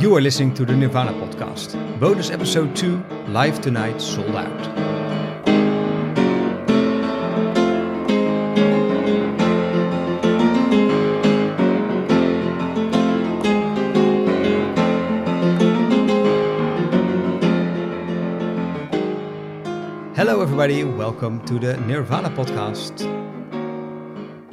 You are listening to the Nirvana podcast, bonus episode 2, live tonight, sold out. Hello, everybody. Welcome to the Nirvana podcast.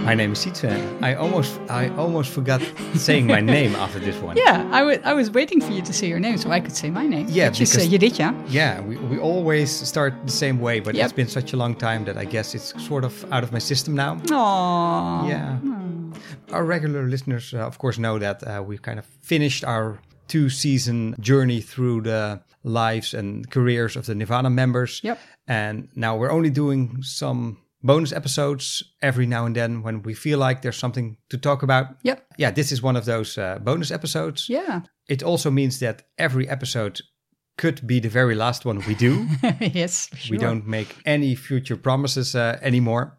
My name is Sietse. I almost, I almost forgot saying my name after this one. Yeah, I I was waiting for you to say your name so I could say my name. Yeah, Which is, uh, because- dit, ja? Yeah, we, we always start the same way, but Yep. it's been such a long time that I guess it's sort of out of my system now. Aww. Yeah. Our regular listeners, uh, of course, know that uh, we've kind of finished our two season journey through the lives and careers of the Nirvana members. Yep. And now we're only doing some bonus episodes every now and then when we feel like there's something to talk about. Yep. Yeah, this is one of those uh, bonus episodes. Yeah. It also means that every episode could be the very last one we do. yes, sure. We don't make any future promises uh, anymore.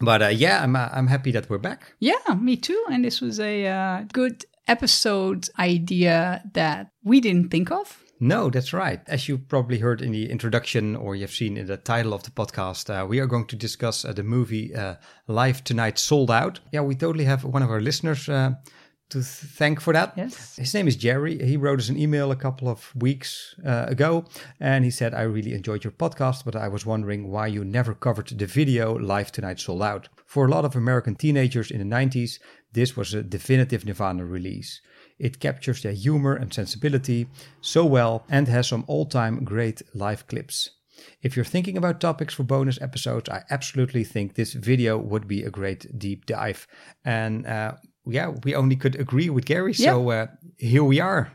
But uh, yeah, I'm uh, I'm happy that we're back. Yeah, me too. And this was a uh, good episode idea that we didn't think of. No, that's right. As you probably heard in the introduction or you've seen in the title of the podcast, uh, we are going to discuss uh, the movie uh, Live Tonight Sold Out. Yeah, we totally have one of our listeners uh, to th- thank for that. Yes. His name is Jerry. He wrote us an email a couple of weeks uh, ago and he said, I really enjoyed your podcast, but I was wondering why you never covered the video Live Tonight Sold Out. For a lot of American teenagers in the 90s, this was a definitive Nirvana release. It captures their humor and sensibility so well and has some all time great live clips. If you're thinking about topics for bonus episodes, I absolutely think this video would be a great deep dive. And uh, yeah, we only could agree with Gary, so uh, here we are.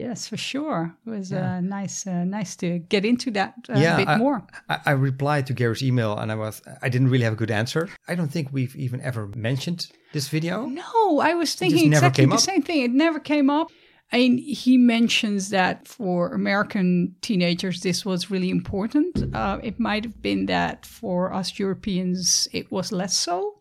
Yes, for sure. It was uh, nice uh, nice to get into that uh, a bit I- more. I, I replied to Gary's email and I was I didn't really have a good answer. I don't think we've even ever mentioned this video. No, I was thinking exactly the up? same thing. It never came up. I mean, he mentions that for American teenagers, this was really important. Uh, it might have been that for us Europeans, it was less so.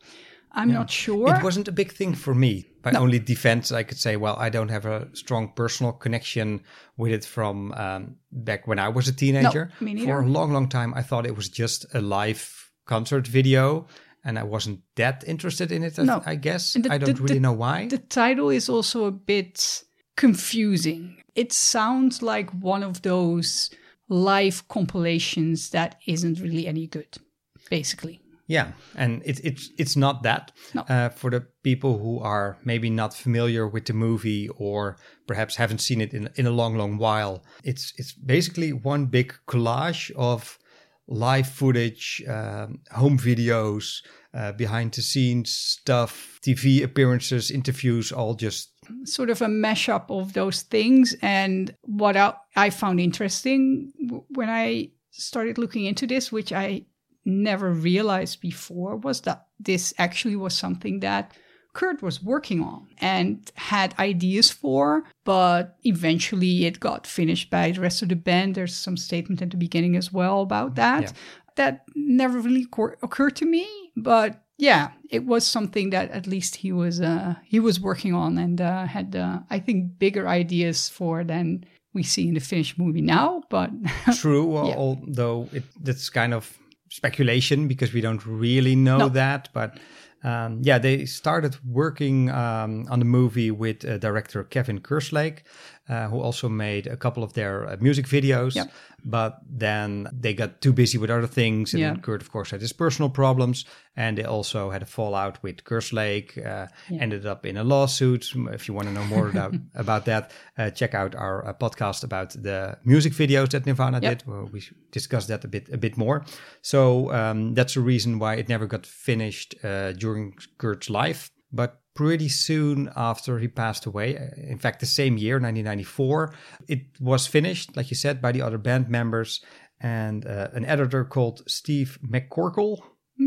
I'm not sure. It wasn't a big thing for me. By only defense, I could say, well, I don't have a strong personal connection with it from um, back when I was a teenager. No, me neither. For a long, long time, I thought it was just a live concert video, and I wasn't that interested in it. I- No. I guess the- I don't the- really the- know why. The title is also a bit confusing. It sounds like one of those live compilations that isn't really any good, basically. Yeah, and it's it's it's not that. No. Uh, for the people who are maybe not familiar with the movie or perhaps haven't seen it in in a long, long while, it's it's basically one big collage of live footage, um, home videos, uh, behind the scenes stuff, TV appearances, interviews, all just sort of a mashup of those things. And what I, I found interesting when I started looking into this, which I never realized before, was that this actually was something that Kurt was working on and had ideas for, but eventually it got finished by the rest of the band. There's some statement at the beginning as well about that. Yeah. That never really cor- occurred to me, but yeah, it was something that at least he was uh, he was working on and uh, had uh, I think bigger ideas for than we see in the finished movie now. But true, Yeah. although it, that's kind of speculation because we don't really know No. that. But um, yeah, they started working um, on the movie with uh, director Kevin Kerslake, uh, who also made a couple of their uh, music videos. Yep. But then they got too busy with other things, and Yeah. Kurt, of course, had his personal problems, and they also had a fallout with Kerslake. Uh, Ended up in a lawsuit. If you want to know more about about that, uh, check out our uh, podcast about the music videos that Nirvana Yep. did. Where we discussed that a bit a bit more. So um, that's the reason why it never got finished uh, during Kurt's life. But pretty soon after he passed away, in fact, the same year, 1994, it was finished, like you said, by the other band members and uh, an editor called Steve McCorkle.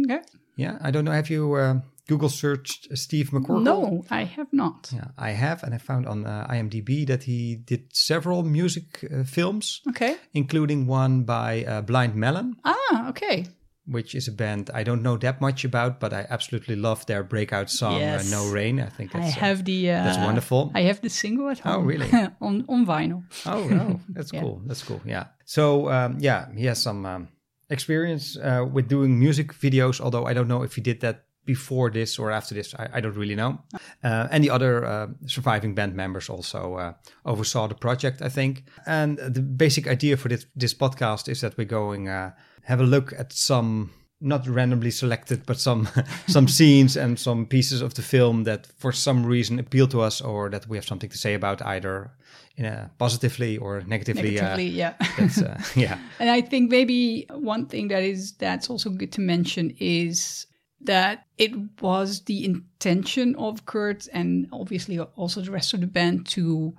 okay. Yeah, I don't know. Have you uh, Google searched Steve McCorkle? no, I have not. Yeah, I have, and I found on uh, IMDb that he did several music uh, films, Okay. including one by uh, Blind Melon. Ah, okay. Which is a band I don't know that much about, but I absolutely love their breakout song Yes. uh, "No Rain." I think I that's, uh, have the. Uh, that's wonderful. I have the single at home. Oh, home. really? on on vinyl. Oh no, that's Yeah. cool. That's cool. Yeah. So um, yeah, he has some um, experience uh, with doing music videos. Although I don't know if he did that before this or after this. I, I don't really know. Uh, and the other uh, surviving band members also uh, oversaw the project, I think. And the basic idea for this this podcast is that we're going uh, have a look at some. Not randomly selected, but some some scenes and some pieces of the film that, for some reason, appeal to us, or that we have something to say about, either in a positively or negatively. Negatively, uh, yeah. that's, uh, yeah, And I think maybe one thing that is that's also good to mention is that it was the intention of Kurt and obviously also the rest of the band to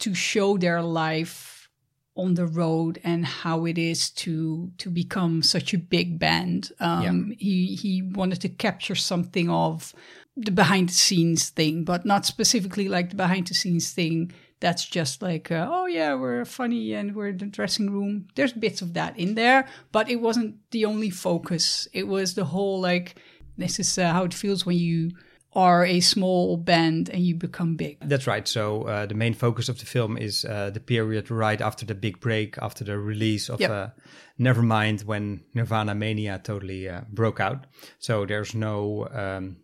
to show their life on the road and how it is to to become such a big band. Um, He he wanted to capture something of the behind the scenes thing, but not specifically like the behind the scenes thing. That's just like, uh, oh yeah, we're funny and we're in the dressing room. There's bits of that in there, but it wasn't the only focus. It was the whole like, this is uh, how it feels when you are a small band and you become big. that's right. So uh, the main focus of the film is uh, the period right after the big break, after the release of Yep. uh, Nevermind, when Nirvana mania totally uh, broke out. So there's no um,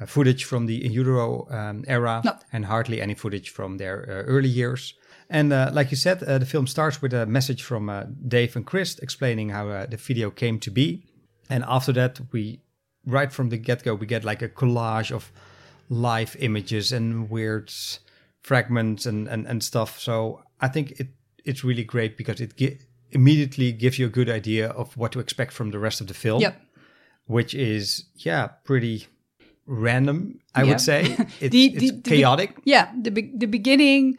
uh, footage from the In Utero um, era, No. and hardly any footage from their uh, early years. And uh, like you said, uh, the film starts with a message from uh, Dave and Chris explaining how uh, the video came to be. And after that, we, right from the get go, we get like a collage of live images and weird fragments and, and, and stuff. So I think it it's really great because it gi- immediately gives you a good idea of what to expect from the rest of the film Yep. which is yeah pretty random i Yeah. would say it's, The- it's the- the- chaotic Yeah, the be- the beginning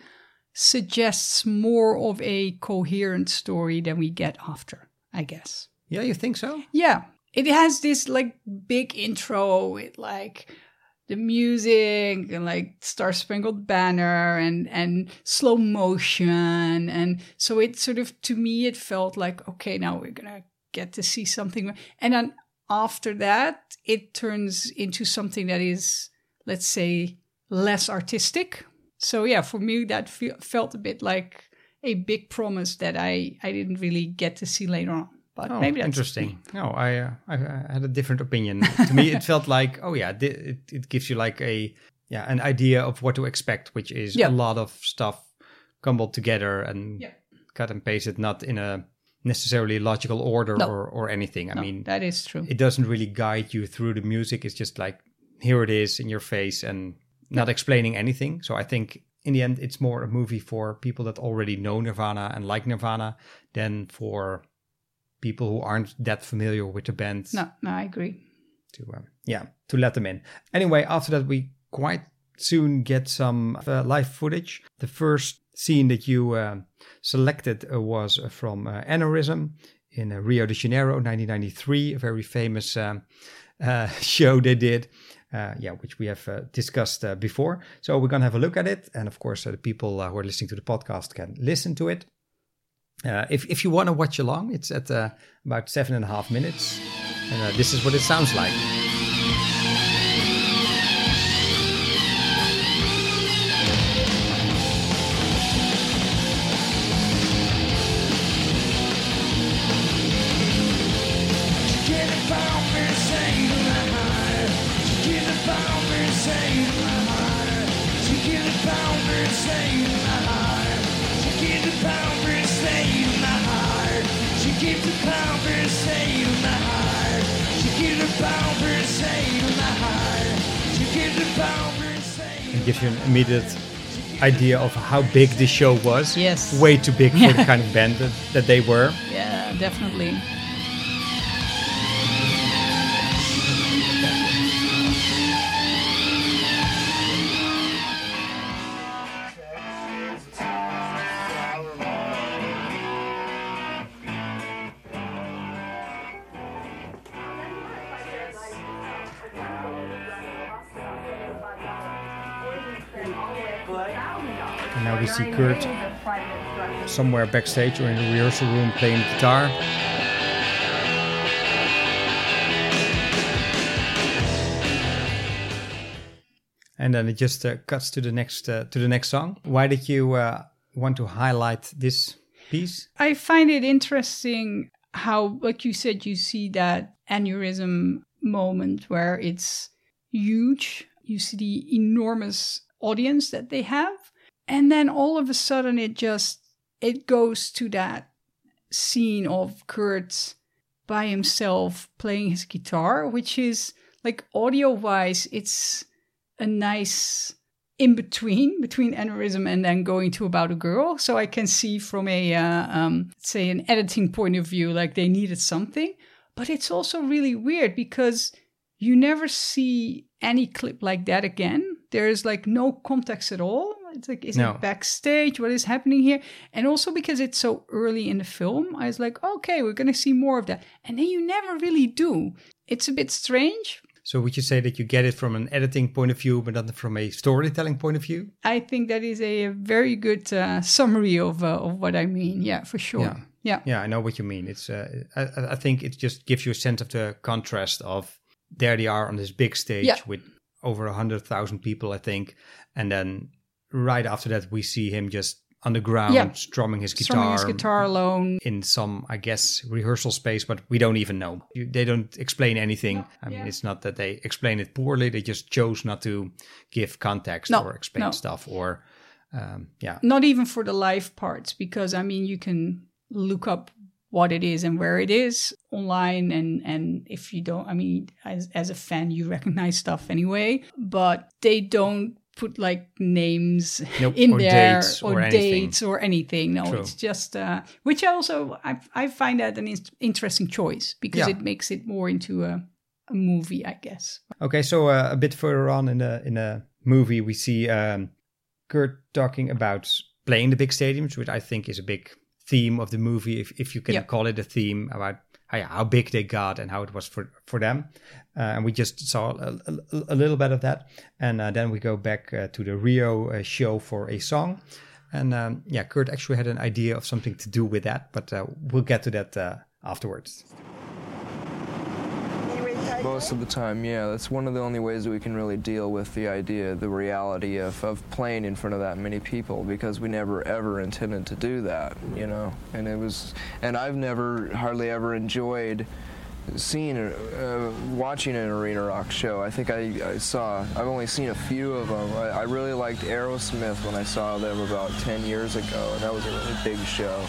suggests more of a coherent story than we get after, I guess. yeah you think so Yeah, it has this like big intro with like the music and like Star Spangled Banner and and slow motion. And so it sort of to me it felt like okay now we're gonna get to see something. And then after that it turns into something that is let's say less artistic. So yeah for me that fe- felt a bit like a big promise that I I didn't really get to see later on but oh maybe that's interesting no I, uh, I I had a different opinion to me it felt like oh yeah it, it gives you like a yeah an idea of what to expect which is Yeah. a lot of stuff coupled together and Yeah. cut and pasted not in a necessarily logical order No. or or anything i No, mean that is true. it doesn't really guide you through the music. It's just like here it is in your face and not explaining anything. So I think in the end, it's more a movie for people that already know Nirvana and like Nirvana than for people who aren't that familiar with the band. no, no, I agree. To um, yeah, to let them in. Anyway, after that, we quite soon get some uh, live footage. The first scene that you uh, selected uh, was uh, from uh, Aneurysm in uh, Rio de Janeiro, 1993, a very famous um, show they did. Uh, yeah, which we have uh, discussed uh, before. So we're gonna have a look at it, and of course, uh, the people uh, who are listening to the podcast can listen to it. Uh, if if you want to watch along, it's at uh, about seven and a half minutes, and uh, this is what it sounds like. Gives you an immediate idea of how big this show was. Yes. Way too big for the kind of band that, that they were. Yeah, definitely. somewhere backstage or in the rehearsal room playing guitar. And then it just uh, cuts to the next uh, to the next song. Why did you uh, want to highlight this piece? I find it interesting how, like you said, you see that aneurysm moment where it's huge. You see the enormous audience that they have, and then all of a sudden it just it goes to that scene of Kurt by himself playing his guitar, which is like audio wise, it's a nice in between between aneurysm and then going to about a girl. So i can see from a uh, um, say an editing point of view like they needed something. But it's also really weird because you never see any clip like that again. There's like no context at all it's like is No. it backstage what is happening here and also because it's so early in the film i was like okay we're gonna see more of that and then you never really do it's a bit strange So would you say that you get it from an editing point of view, but not from a storytelling point of view? I think that is a very good uh, summary of uh, of what I mean. Yeah, for sure. Yeah. Yeah. Yeah, I know what you mean. It's uh, I, I think it just gives you a sense of the contrast of there they are on this big stage Yeah. with over a hundred thousand people, I think, and then right after that we see him just on the ground Yeah. strumming his guitar, Strumming his guitar alone. in some, I guess, rehearsal space, but we don't even know. You, they don't explain anything. I mean, yeah. it's not that they explain it poorly; they just chose not to give context No, or explain no. stuff or. Um, yeah, Not even for the live parts, because I mean, you can look up what it is and where it is online, and and if you don't, I mean, as as a fan, you recognize stuff anyway. But they don't put like names Nope, in or there dates or or dates or anything. No, True. it's just uh, which I also I I find that an in- interesting choice because Yeah. it makes it more into a a movie, I guess. Okay, so uh, a bit further on in the in the movie, we see um, Kurt talking about playing the big stadiums, which I think is a big theme of the movie, if if you can Yeah. call it a theme about how, how big they got and how it was for for them. Uh, and we just saw a, a, a little bit of that, and uh, then we go back uh, to the Rio uh, show for a song. And um, yeah, Kurt actually had an idea of something to do with that, but uh, we'll get to that uh, afterwards. Most of the time, yeah. That's one of the only ways that we can really deal with the idea, the reality of, of playing in front of that many people because we never ever intended to do that, you know. And it was, and I've never hardly ever enjoyed seeing, uh, watching an arena rock show. I think I, I saw, I've only seen a few of them. I, I really liked Aerosmith when I saw them about 10 years ago, and that was a really big show.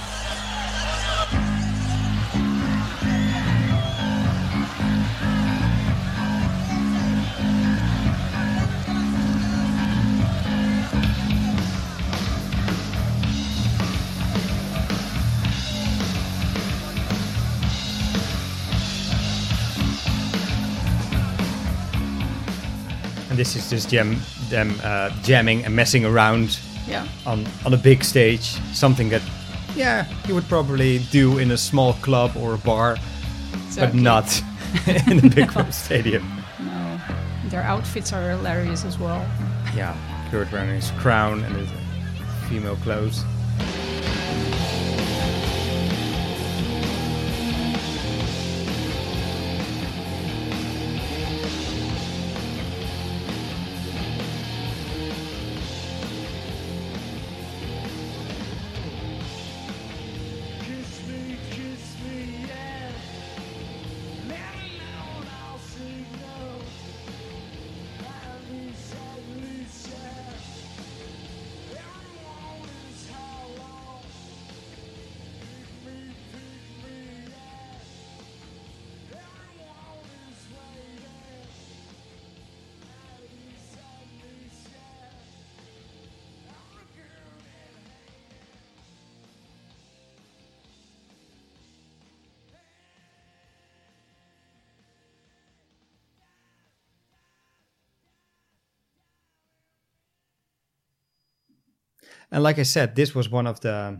This is just jam, them uh, jamming and messing around Yeah. on on a big stage, something that yeah you would probably do in a small club or a bar, but Exactly. not in a big stadium. No. Their outfits are hilarious as well. Yeah, Kurt wearing his crown and his female clothes. And like I said, this was one of the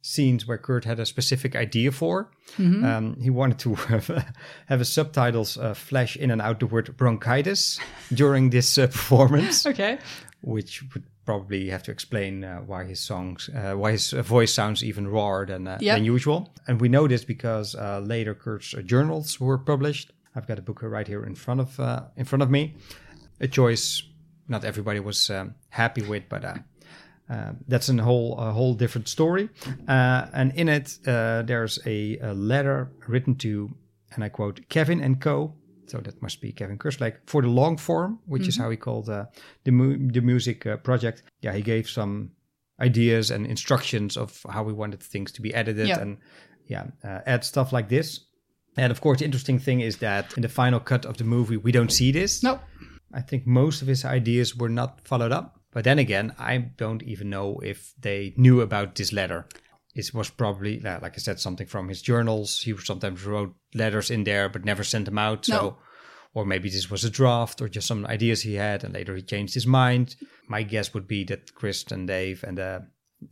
scenes where Kurt had a specific idea for. Um, he wanted to have, a subtitles uh, flash in and out the word bronchitis during this uh, performance. Okay. which would probably have to explain uh, why his songs, uh, why his uh, voice sounds even rawer than uh, Yep. than usual. And we know this because uh, later Kurt's uh, journals were published. I've got a book right here in front of uh, in front of me. A choice not everybody was um, happy with, but uh, uh, that's a whole a whole different story. Uh, and in it, uh, there's a, a letter written to, and I quote, Kevin and Co. So that must be Kevin Kerslake for the long form, which is how he called uh, the mu- the music uh, project. Yeah, he gave some ideas and instructions of how we wanted things to be edited Yeah. and yeah, uh, add stuff like this. And of course, the interesting thing is that in the final cut of the movie, we don't see this. No. I think most of his ideas were not followed up. But then again, I don't even know if they knew about this letter. It was probably, like I said, something from his journals. He sometimes wrote letters in there, but never sent them out. So, or maybe this was a draft or just some ideas he had, and later he changed his mind. My guess would be that Chris and Dave and the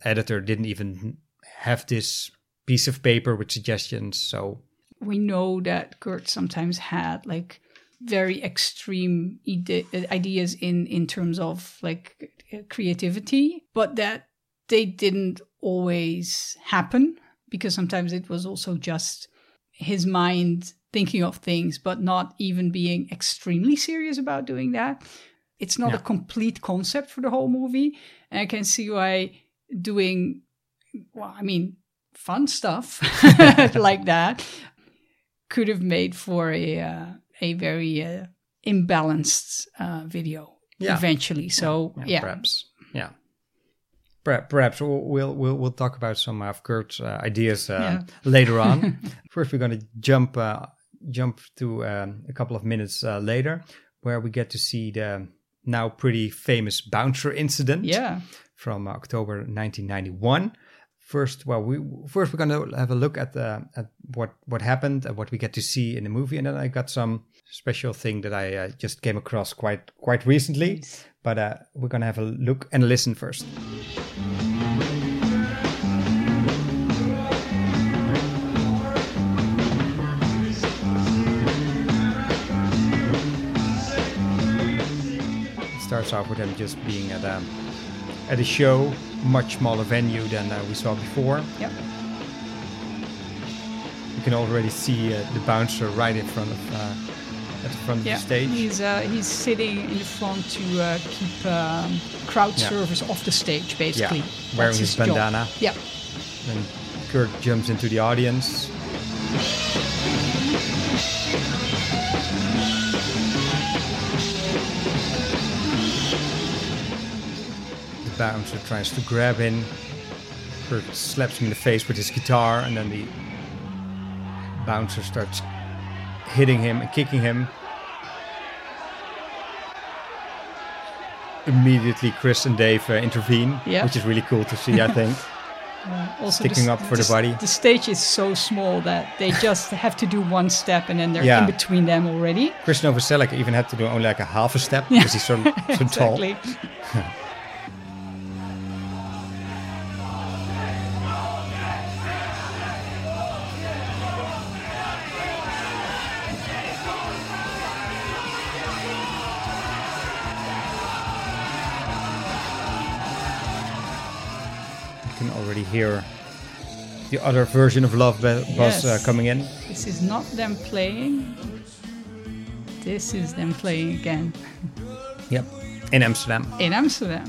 editor didn't even have this piece of paper with suggestions. So, we know that Kurt sometimes had like very extreme ide- ideas in in terms of like creativity, but that they didn't always happen because sometimes it was also just his mind thinking of things, but not even being extremely serious about doing that. It's not a complete concept for the whole movie, and I can see why doing well. I mean, fun stuff like that could have made for a uh, a very uh, imbalanced uh, video Yeah. eventually. So yeah, perhaps, yeah. Per- Perhaps we'll, we'll we'll we'll talk about some of Kurt's uh, ideas uh, Yeah. later on. First, we're going to jump uh, jump to um, a couple of minutes uh, later, where we get to see the now pretty famous bouncer incident. yeah, from October 1991. First, well, we first we're going to have a look at the at what what happened and what we get to see in the movie, and then I got some special thing that I uh, just came across quite quite recently. But uh, we're going to have a look and listen first. It starts off with them just being at a at a show, much smaller venue than uh, we saw before. Yep. You can already see uh, the bouncer right in front of uh, at the front yeah. of the stage. He's uh, he's sitting in the front to uh, keep um, crowd Yeah. service off the stage, basically. Yeah, wearing That's his job. bandana. Yeah, Then Kurt jumps into the audience. Bouncer tries to grab him. Kurt slaps him in the face with his guitar, and then the bouncer starts hitting him and kicking him. Immediately, Chris and Dave uh, intervene, Yeah. which is really cool to see, I think. also Sticking the, up for the s- body. The stage is so small that they just have to do one step, and then they're Yeah. in between them already. Chris Novoselic even had to do only like a half a step because he's so, so tall. exactly. You hear the other version of Love Buzz uh, coming in. This is not them playing. This is them playing again Yep. In Amsterdam. in Amsterdam.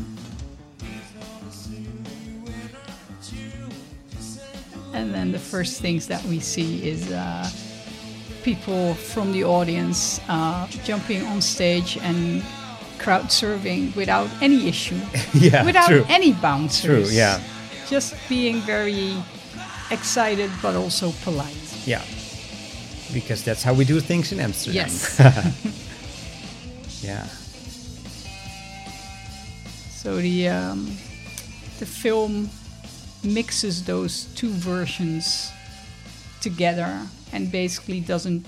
And then the first things that we see is uh, people from the audience uh, jumping on stage and crowd surfing without any issue, yeah, without true. any bouncers. True, yeah. Just being very excited but also polite. Yeah. Because that's how we do things in Amsterdam. Yes. Yeah. So the um, the film mixes those two versions together and basically doesn't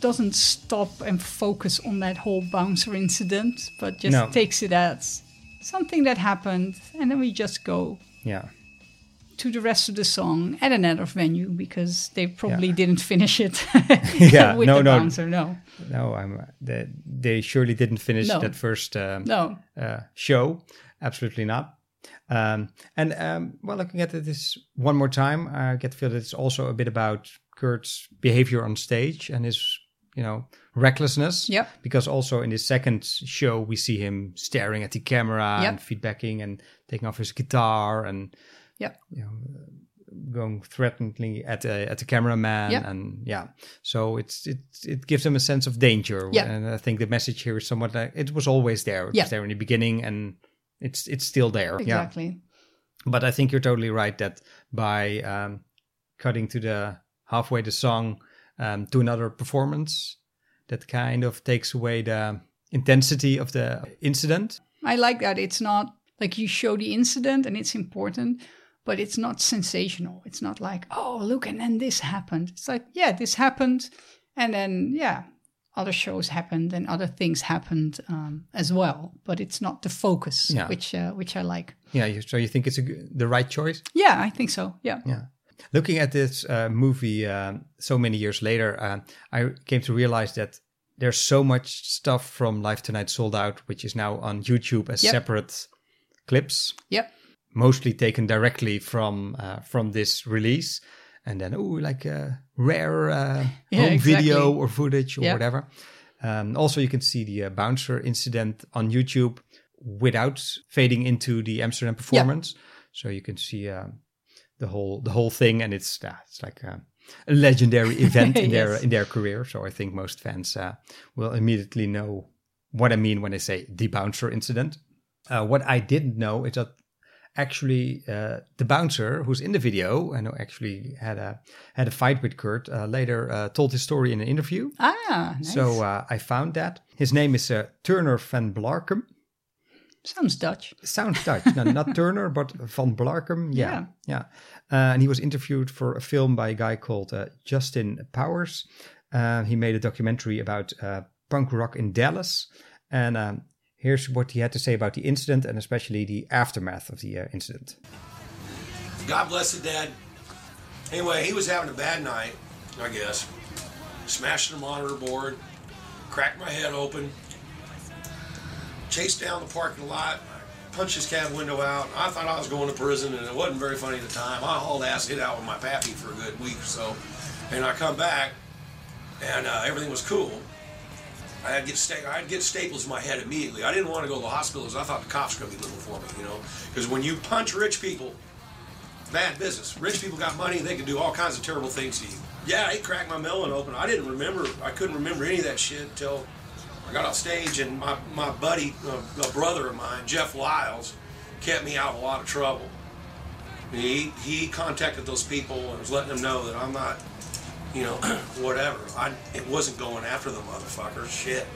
doesn't stop and focus on that whole bouncer incident, but just No. takes it as something that happened, and then we just go Yeah. to the rest of the song at another venue because they probably Yeah. didn't finish it Yeah, with no, the no. bouncer. No, No, I'm. They, they surely didn't finish No. that first um, no, uh, show. Absolutely not. Um, and um, well, looking at this one more time, I get the feel that it's also a bit about Kurt's behavior on stage and his, you know, recklessness. Yeah. Because also in the second show, we see him staring at the camera Yep. and feedbacking and taking off his guitar and yeah, you know, going threateningly at the at the cameraman Yep. and yeah so it's it it gives them a sense of danger Yeah. and i think the message here is somewhat like it was always there it Yeah. was there in the beginning and it's it's still there yeah Exactly. but i think you're totally right that by um cutting to the halfway the song um to another performance that kind of takes away the intensity of the incident I like that. It's not like you show the incident and it's important, but it's not sensational. It's not like, oh, look, and then this happened. It's like, yeah, this happened. And then, yeah, other shows happened and other things happened um, as well. But it's not the focus, Yeah. which uh, which I like. yeah so you think it's a, the right choice Yeah, I think so. Yeah. Yeah. Looking at this uh, movie um, so many years later, uh, I came to realize that there's so much stuff from Live Tonight Sold Out, which is now on YouTube as Yep. separate clips, Yep. mostly taken directly from uh, from this release, and then oh, like a rare uh, Yeah, home exactly. video or footage or Yep. whatever. Um, also, you can see the uh, bouncer incident on YouTube without fading into the Amsterdam performance. So you can see the whole the whole thing, and it's uh, it's like a, a legendary event in their Yes. in their career. So I think most fans uh, will immediately know what I mean when I say the bouncer incident. Uh, what I didn't know is that actually uh, the bouncer who's in the video and who actually had a had a fight with Kurt uh, later uh, told his story in an interview. Ah, nice. So uh, I found that his name is uh, Turner van Blarcum. Sounds Dutch. Sounds Dutch. no, not Turner, but Van Blarcum. Yeah. Yeah. Uh, and he was interviewed for a film by a guy called uh, Justin Powers. Uh, he made a documentary about uh, punk rock in Dallas. And um, here's what he had to say about the incident and especially the aftermath of the uh, incident. God bless the dead. Anyway, he was having a bad night, I guess. Smashed the monitor board, cracked my head open, chased down the parking lot, punched his cab window out. I thought I was going to prison, and it wasn't very funny at the time. I hauled ass hit out with my pappy for a good week or so, and I come back, and uh, everything was cool. I had to get sta- I'd get staples in my head immediately. I didn't want to go to the hospital because I thought the cops were going to be looking for me, you know. Because when you punch rich people, bad business. Rich people got money; they can do all kinds of terrible things to you. Yeah, he cracked my melon open. I didn't remember. I couldn't remember any of that shit until I got off stage, and my my buddy, uh, a brother of mine, Jeff Lyles, kept me out of a lot of trouble. He he contacted those people and was letting them know that I'm not, you know, whatever. I it wasn't going after the motherfuckers. Shit.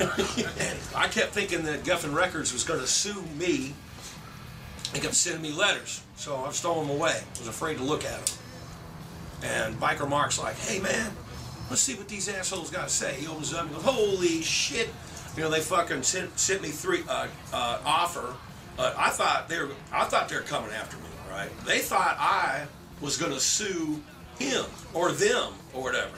and I kept thinking that Geffen Records was going to sue me they kept sending me letters, so I stole them away. I was afraid to look at them. And Biker Mark's like, hey man, let's see what these assholes got to say. He opens up and goes, holy shit. You know, they fucking sent, sent me three uh, uh, offer. Uh, I thought they were, I thought they were coming after me, right? They thought I was going to sue him or them or whatever.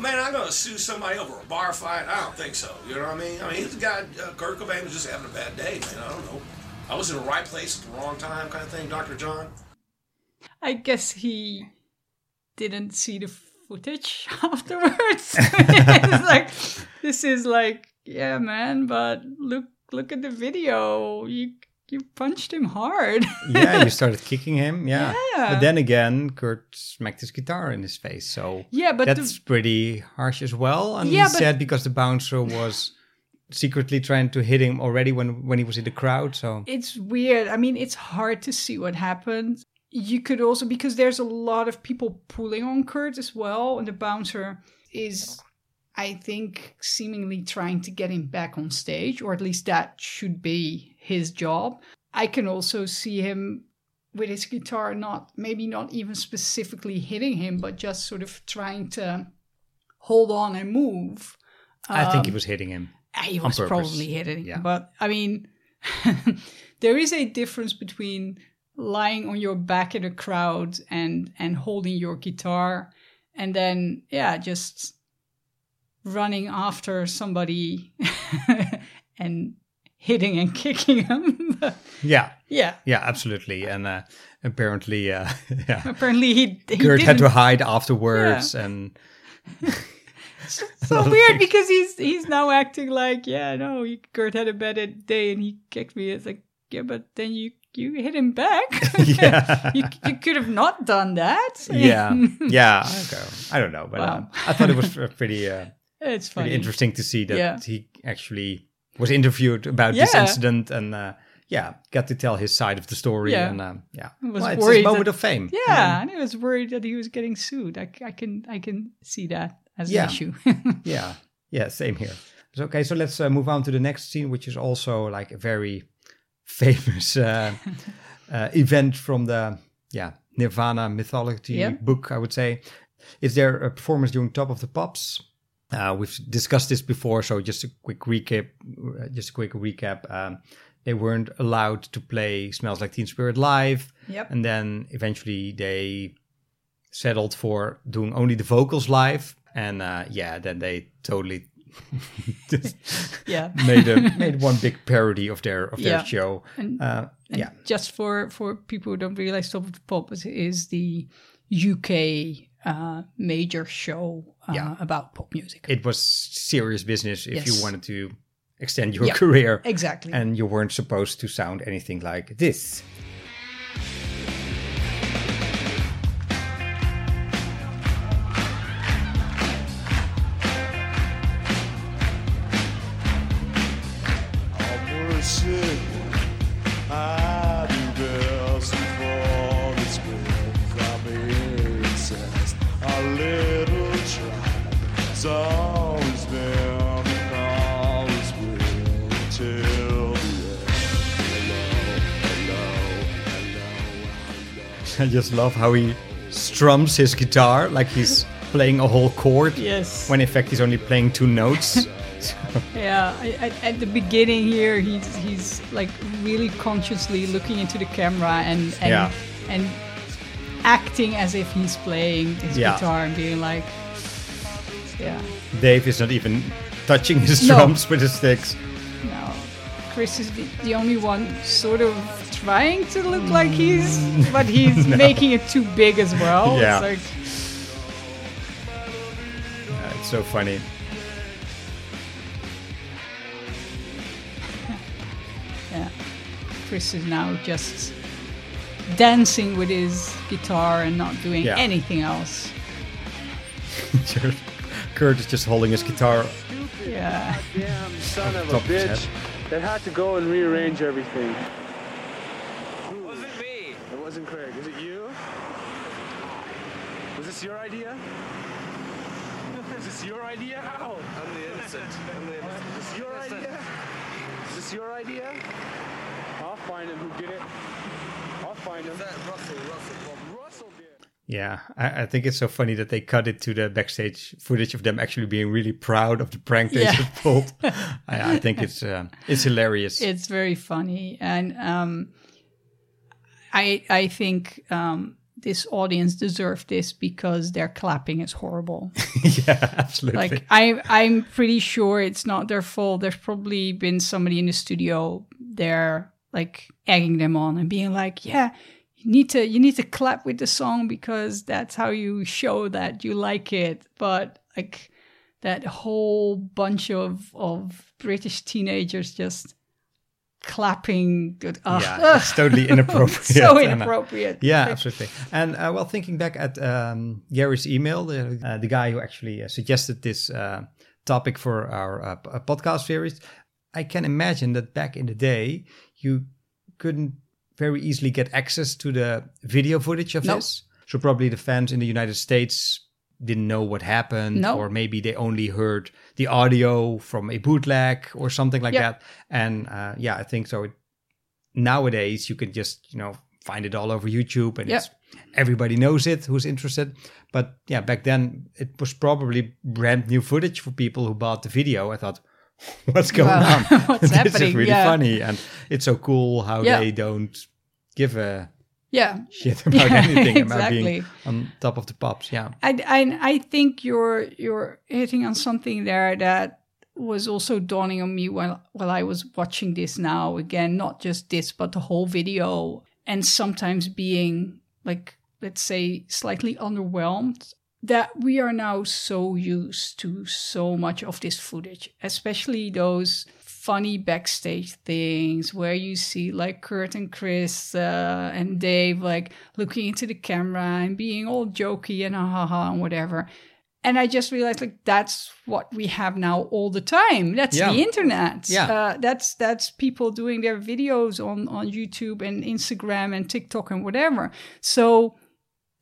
Man, I'm going to sue somebody over a bar fight? I don't think so. You know what I mean? I mean, he's a guy, uh, Kurt Cobain was just having a bad day, man. I don't know. I was in the right place at the wrong time, kind of thing, Dr. John. I guess he didn't see the footage afterwards. it's like this is like, yeah, man, but look look at the video. You you punched him hard. Yeah, you started kicking him. Yeah. Yeah. But then again, Kurt smacked his guitar in his face. So yeah, but that's the, pretty harsh as well. And Yeah, he but- said because the bouncer was secretly trying to hit him already when when he was in the crowd. So it's weird. I mean, it's hard to see what happened. You could also because there's a lot of people pulling on Kurt as well, and the bouncer is, I think, seemingly trying to get him back on stage, or at least that should be his job. I can also see him with his guitar, not maybe not even specifically hitting him, but just sort of trying to hold on and move. I think he Um, was hitting him. he was purpose. probably hitting Yeah. but i mean there is a difference between lying on your back in a crowd and and holding your guitar and then yeah just running after somebody and hitting and kicking him Yeah. yeah Yeah, absolutely. And uh, apparently, uh, yeah, apparently he, he Kurt had didn't to hide afterwards. And so weird because he's he's now acting like yeah no Kurt had a bad day and he kicked me it's like yeah but then you you hit him back Yeah. you, you could have not done that yeah, yeah. Okay. I don't know, but Wow. um, I thought it was pretty, uh, it's funny pretty interesting to see that Yeah. he actually was interviewed about this incident and uh, yeah, got to tell his side of the story. Yeah. And um, yeah, was well, it's his moment that- of fame. yeah and he was worried that he was getting sued I, I can I can see that as Yeah. an issue yeah yeah same here so, okay so let's uh, move on to the next scene which is also like a very famous uh, uh, event from the yeah nirvana mythology Yeah. book i would say. Is there a performance during top of the pops? Uh, we've discussed this before so just a quick recap uh, just a quick recap. Um, they weren't allowed to play smells like teen spirit live. Yep. and then eventually they settled for doing only the vocals live. And uh, yeah then they totally just yeah. made a made one big parody of their of their Yeah. show. And- uh, And yeah. just for for people who don't realize top of the pop is, is the uk uh major show uh, Yeah. about pop music. It was serious business if you wanted to extend your Yeah. career. Exactly. And you weren't supposed to sound anything like this just love how he strums his guitar like he's playing a whole chord yes when in fact he's only playing two notes yeah I, I, at the beginning here he's he's like really consciously looking into the camera and and Yeah. and acting as if he's playing his Yeah. guitar and being like yeah dave is not even touching his No. drums with his sticks Chris is the, the only one sort of trying to look like he's, but he's making it too big as well. Yeah. It's like, Uh, it's so funny yeah, Chris is now just dancing with his guitar and not doing Yeah. anything else. Kurt is just holding his guitar Yeah, Damn son of a top of his bitch head. That had to go and rearrange everything. Wasn't me. It wasn't Craig. Is it you? Was this your idea? Is this your idea? How? I'm the innocent. I'm the innocent. Is this your idea? Is this your idea? I'll find him who did it. I'll find him. That Russell, Russell. Well, Russell did. Yeah, I, I think it's so funny that they cut it to the backstage footage of them actually being really proud of the prank they Yeah. just pulled. I, I think it's uh, it's hilarious. it's very funny, and um, I I think um, this audience deserved this because their clapping is horrible. yeah, absolutely. like I I'm pretty sure it's not their fault. There's probably been somebody in the studio there like egging them on and being like, "Yeah, you need to you need to clap with the song because that's how you show that you like it." But like that whole bunch of of British teenagers just clapping. Ugh. yeah, it's totally inappropriate. so and, uh, inappropriate. yeah, absolutely. And uh, well, thinking back at um, Gary's email, the, uh, the guy who actually uh, suggested this uh, topic for our uh, uh, podcast series, I can imagine that back in the day, you couldn't very easily get access to the video footage of No. this. So probably the fans in the United States didn't know what happened, No. or maybe they only heard the audio from a bootleg or something like Yeah. that. And uh, yeah, I think so. It, nowadays, you can just you know find it all over YouTube, and it's everybody knows it who's interested. But yeah, back then it was probably brand new footage for people who bought the video. I thought, what's going Wow. on? What's this is happening? really Yeah. funny, and it's so cool how Yeah. they don't give a yeah, shit about Yeah, anything about being on top of the pops. Yeah, I, I, I think you're you're hitting on something there that was also dawning on me while while I was watching this now. Again, not just this but the whole video, and sometimes being like let's say slightly underwhelmed that we are now so used to so much of this footage, especially those funny backstage things where you see like Kurt and Chris uh, and Dave like looking into the camera and being all jokey and ha ha ha and whatever. And I just realized like that's what we have now all the time. That's Yeah. the internet. Yeah. Uh, that's that's people doing their videos on on YouTube and Instagram and TikTok and whatever. So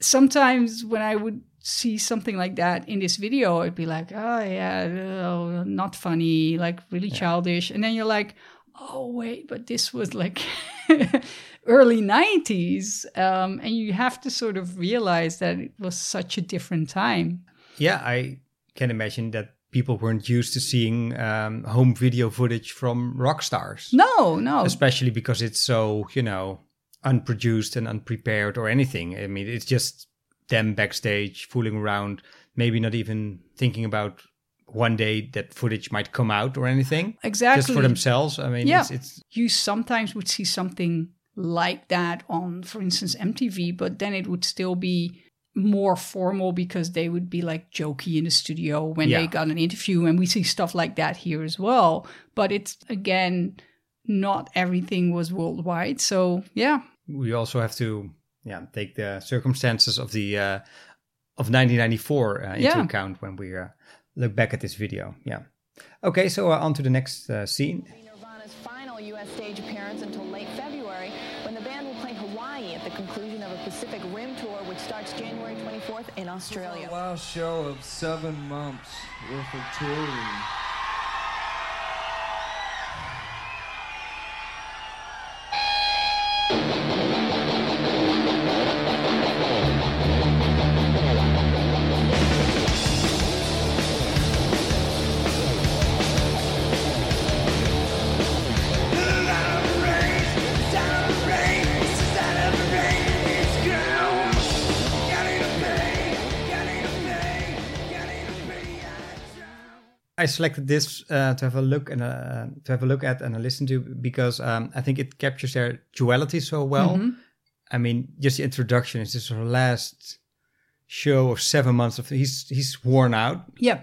sometimes when I would see something like that in this video, I'd be like, oh yeah, oh, not funny, like really childish. And then you're like, oh wait, but this was like early 90s. Um, and you have to sort of realize that it was such a different time. Yeah, I can imagine that people weren't used to seeing um, home video footage from rock stars. No, no. especially because it's so you know unproduced and unprepared or anything i mean it's just them backstage fooling around maybe not even thinking about one day that footage might come out or anything Exactly. just for themselves i mean Yeah. it's, it's you sometimes would see something like that on, for instance, MTV, but then it would still be more formal because they would be like jokey in the studio when Yeah. they got an interview, and we see stuff like that here as well. But it's again, not everything was worldwide. So yeah, we also have to yeah take the circumstances of the uh, of 1994 uh, into Yeah. account when we uh, look back at this video yeah okay so uh, on to the next uh, scene Nirvana's final U.S. stage appearance until late February, when the band will play Hawaii at the conclusion of a Pacific Rim tour, which starts January 24th in Australia. Last show of seven months worth of touring. Selected this uh, to have a look and uh, to have a look at and a listen to because um, I think it captures their duality so well. Mm-hmm. I mean, just the introduction is this her last show of seven months of he's he's worn out yeah,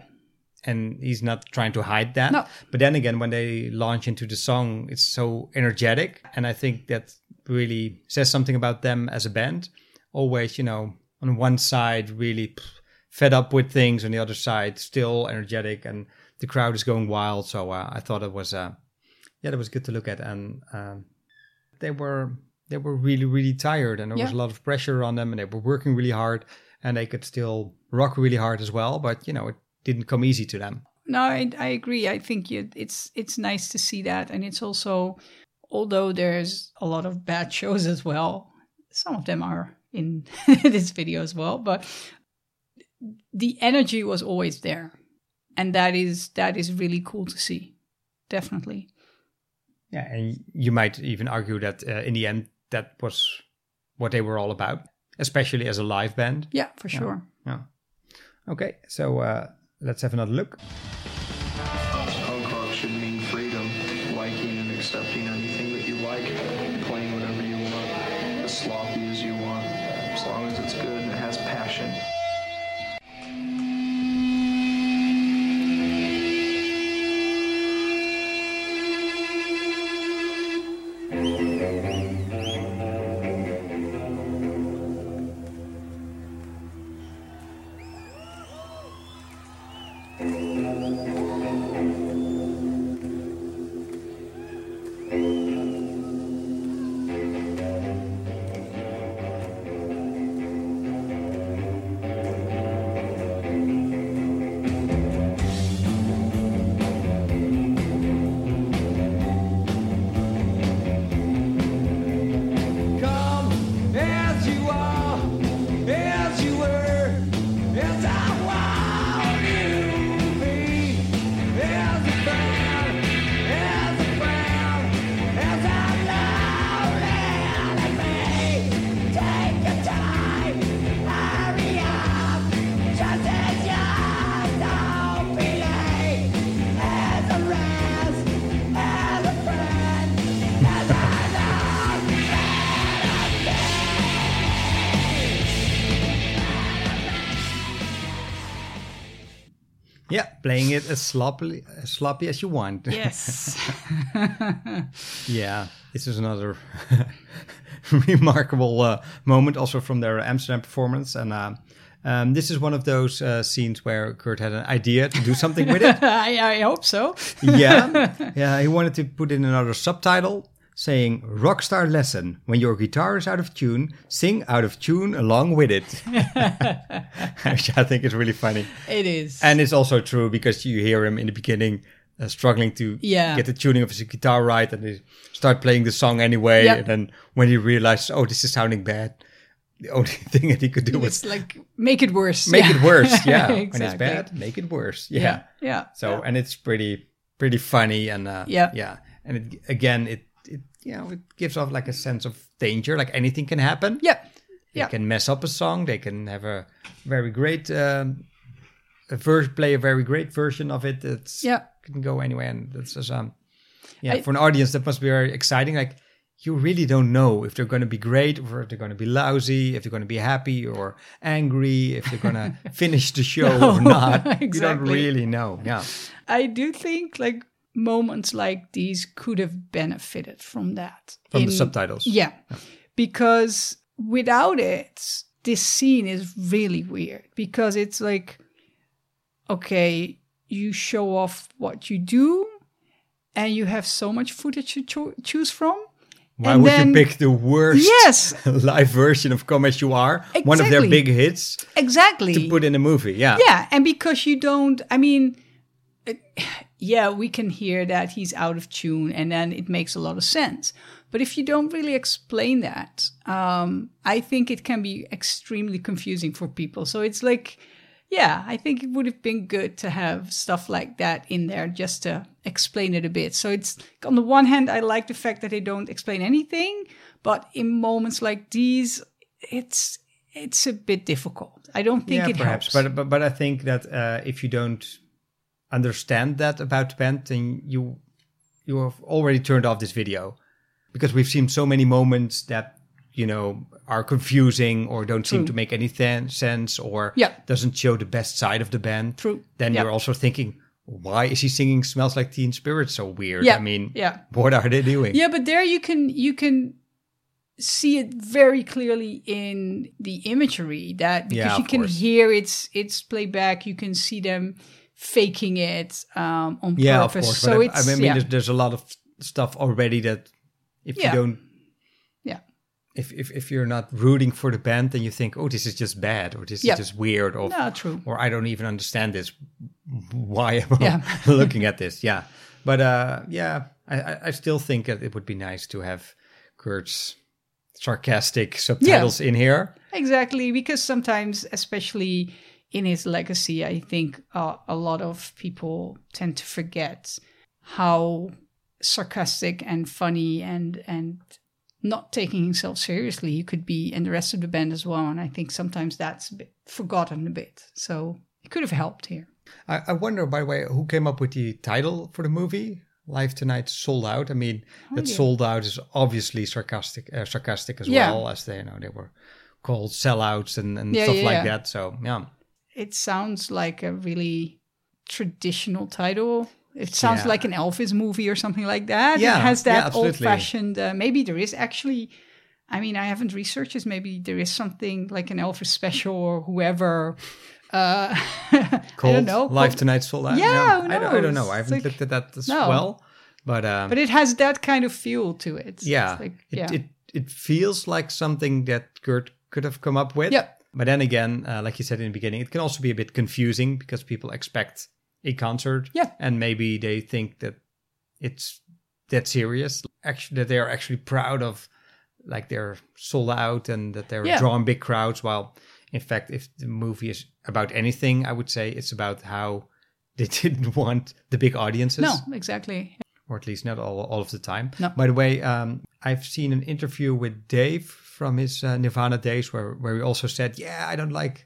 and he's not trying to hide that. No. But then again, when they launch into the song, it's so energetic, and I think that really says something about them as a band. Always, you know, on one side really fed up with things, on the other side still energetic, and the crowd is going wild. So uh, I thought it was, uh, yeah, that was good to look at, and um, they were they were really really tired, and there was a lot of pressure on them, and they were working really hard, and they could still rock really hard as well. But you know, it didn't come easy to them. No, I, I agree. I think you, it's it's nice to see that, and it's also, although there's a lot of bad shows as well, some of them are in this video as well, but the energy was always there, and that is that is really cool to see, definitely. Yeah, and you might even argue that uh, in the end, that was what they were all about, especially as a live band. Yeah, for sure. Yeah. Okay, so uh, let's have another look. Playing it as sloppily as sloppy as you want. Yes. Yeah, this is another remarkable uh, moment also from their Amsterdam performance. And uh, um, this is one of those uh, scenes where Kurt had an idea to do something with it. I, I hope so. yeah, yeah, he wanted to put in another subtitle saying rockstar lesson when your guitar is out of tune sing out of tune along with it which i think is really funny It is. and it's also true because you hear him in the beginning uh, struggling to Yeah. get the tuning of his guitar right and he start playing the song anyway Yep. and then when he realizes oh this is sounding bad the only thing that he could do was like make it worse. make Yeah. it worse yeah when it's bad make it worse yeah, Yeah. Yeah. so and it's pretty pretty funny and uh, Yeah. yeah and it, again it you know it gives off like a sense of danger like anything can happen. Yeah. they Yeah. can mess up a song. They can have a very great um a ver- play a very great version of it it's Yeah. can go anywhere. And that's just um yeah I- for an audience that must be very exciting. Like you really don't know if they're going to be great or if they're going to be lousy if they're going to be happy or angry if they're going to finish the show or not. You don't really know yeah. I do think like moments like these could have benefited from that. from in- the subtitles Yeah. Because without it, this scene is really weird because it's like, okay, you show off what you do and you have so much footage to cho- choose from. Why and would then- you pick the worst Yes. live version of Come As You Are, one of their big hits, Exactly. to put in a movie? Yeah. Yeah, and because you don't, I mean, yeah, we can hear that he's out of tune, and then it makes a lot of sense. But if you don't really explain that, um, I think it can be extremely confusing for people. So it's like, yeah, I think it would have been good to have stuff like that in there just to explain it a bit. So it's on the one hand, I like the fact that they don't explain anything, but in moments like these, it's it's a bit difficult. I don't think yeah, it perhaps. helps. But, but but I think that uh, if you don't understand that about the band, then you you have already turned off this video because we've seen so many moments that you know are confusing or don't seem to make any th- sense or Yeah. doesn't show the best side of the band. True. Then Yeah. you're also thinking, why is he singing "Smells Like Teen Spirit" so weird? Yeah, I mean, yeah. what are they doing? Yeah, but there you can you can see it very clearly in the imagery that because Yeah, you can course. hear its its playback, you can see them faking it um, on Yeah, of course. So but I- it's I mean, yeah. there's, there's a lot of stuff already that if Yeah. you don't, yeah. if, if if you're not rooting for the band, then you think, oh, this is just bad, or this is just weird, or No, true. or I don't even understand this. Why am I Yeah. looking at this? Yeah, but uh, yeah, I, I- I still think that it would be nice to have Kurt's sarcastic subtitles in here. Exactly, because sometimes, especially in his legacy, I think uh, a lot of people tend to forget how sarcastic and funny and and not taking himself seriously he could be, and the rest of the band as well. And I think sometimes that's a bit forgotten a bit. So it could have helped here. I, I wonder, by the way, who came up with the title for the movie? Live Tonight Sold Out. I mean, that Oh, yeah. sold out is obviously sarcastic, uh, sarcastic as Yeah. well as they, you know, they were called sellouts and, and Yeah, stuff like that. So yeah, It sounds like a really traditional title. It sounds Yeah. like an Elvis movie or something like that. Yeah, it has that absolutely. old-fashioned. Uh, maybe there is actually. I mean, I haven't researched this. Maybe there is something like an Elvis special or whoever. Uh, I called don't know. Live called- Tonight Sold Out. Yeah, who I, don't, I don't know. I haven't like- looked at that as No. well, but um, But it has that kind of feel to it. It's yeah, like- it, yeah. it it feels like something that Kurt could have come up with. Yep. But then again, uh, like you said in the beginning, it can also be a bit confusing because people expect a concert. Yeah. And maybe they think that it's that serious. Actually, that they are actually proud of, like they're sold out and that they're Yeah. drawing big crowds. While in fact, if the movie is about anything, I would say it's about how they didn't want the big audiences no, exactly. or at least not all, all of the time. No. By the way, um, I've seen an interview with Dave from his uh, Nirvana days where, where he also said, Yeah, I don't like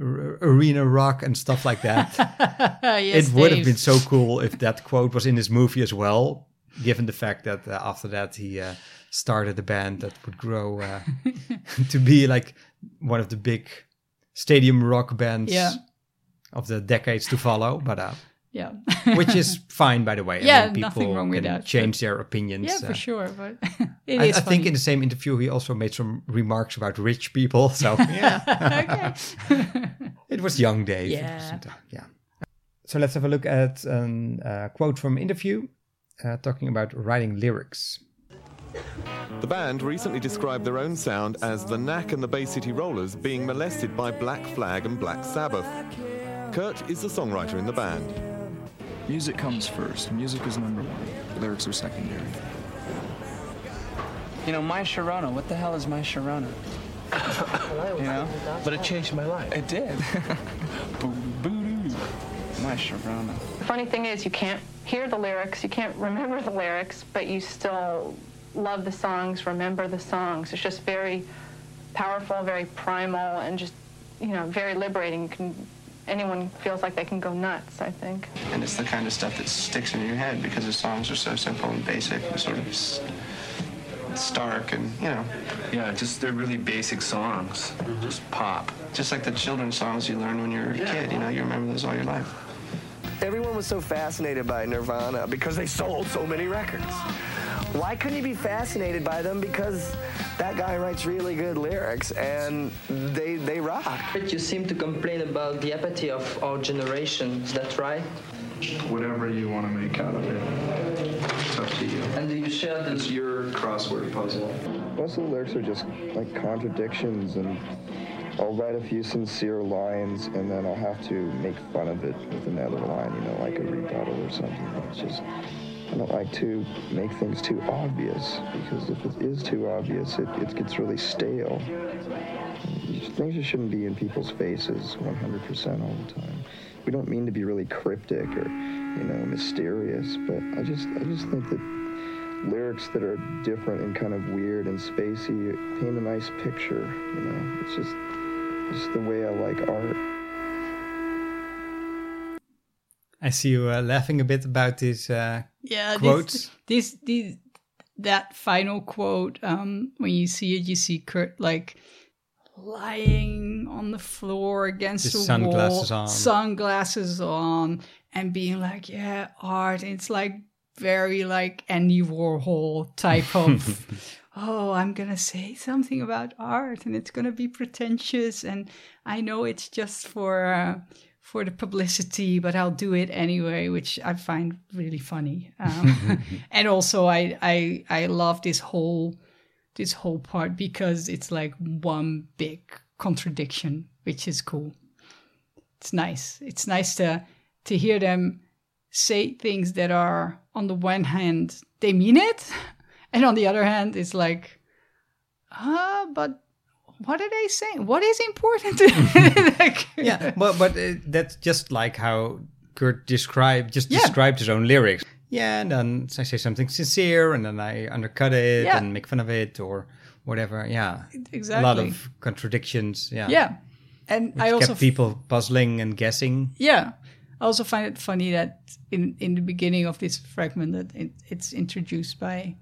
r- arena rock and stuff like that. yes, it would have been so cool if that quote was in his movie as well, given the fact that uh, after that he uh, started a band that would grow uh, to be like one of the big stadium rock bands Yeah. of the decades to follow, but uh, Yeah. which is fine, by the way. I Yeah, mean, people nothing wrong with that, Change their opinions. yeah, for uh, sure. But it I, is I think in the same interview he also made some remarks about rich people. So yeah, okay. it was young Dave. Yeah. wasn't, uh, yeah. So let's have a look at a uh, quote from interview uh, talking about writing lyrics. The band recently described their own sound as the Knack and the Bay City Rollers being molested by Black Flag and Black Sabbath. Kurt is the songwriter in the band. Music comes first. Music is number one. Lyrics are secondary. You know, my Sharona, what the hell is my Sharona? you know? But it changed my life. It did. Boo-doo. my Sharona. The funny thing is, you can't hear the lyrics, you can't remember the lyrics, but you still love the songs, remember the songs. It's just very powerful, very primal, and just, you know, very liberating. You can, anyone feels like they can go nuts, I think. And it's the kind of stuff that sticks in your head because the songs are so simple and basic and sort of stark and, you know. Yeah, just they're really basic songs. Mm-hmm. Just pop. Just like the children's songs you learn when you're a kid, you know, you remember those all your life. Everyone was so fascinated by Nirvana because they sold so many records. Why couldn't you be fascinated by them? Because that guy writes really good lyrics and they they rock. You seem to complain about the apathy of our generation. Is that right? Whatever you want to make out of it, it's up to you. And do you share the... It's your crossword puzzle. Most of the lyrics are just like contradictions, and I'll write a few sincere lines, and then I'll have to make fun of it with another line, you know, like a rebuttal or something. It's just, I don't like to make things too obvious, because if it is too obvious, it, it gets really stale. Things just shouldn't be in people's faces 100% all the time. We don't mean to be really cryptic or, you know, mysterious, but I just, I just think that lyrics that are different and kind of weird and spacey paint a nice picture. You know, it's just just the way I like art. I see you uh, laughing a bit about these uh, yeah, quotes. This, this, this, that final quote. Um, when you see it, you see Kurt like lying on the floor against His the sunglasses wall, on. sunglasses on, and being like, "Yeah, art." And it's like very like Andy Warhol type of. oh, I'm gonna say something about art, and it's gonna be pretentious, and I know it's just for. Uh, for the publicity, but I'll do it anyway, which I find really funny. Um, and also, I, I I love this whole this whole part because it's like one big contradiction, which is cool. It's nice. It's nice to to hear them say things that are on the one hand they mean it, and on the other hand it's like, ah, but what are they saying? What is important? like, yeah, but but uh, that's just like how Kurt described just Yeah. described his own lyrics. Yeah, and then I say something sincere, and then I undercut it Yeah. and make fun of it or whatever. Yeah, exactly. a lot of contradictions. Yeah, Yeah. And Which I also kept people puzzling and guessing. Yeah. I also find it funny that in, in the beginning of this fragment that it, it's introduced by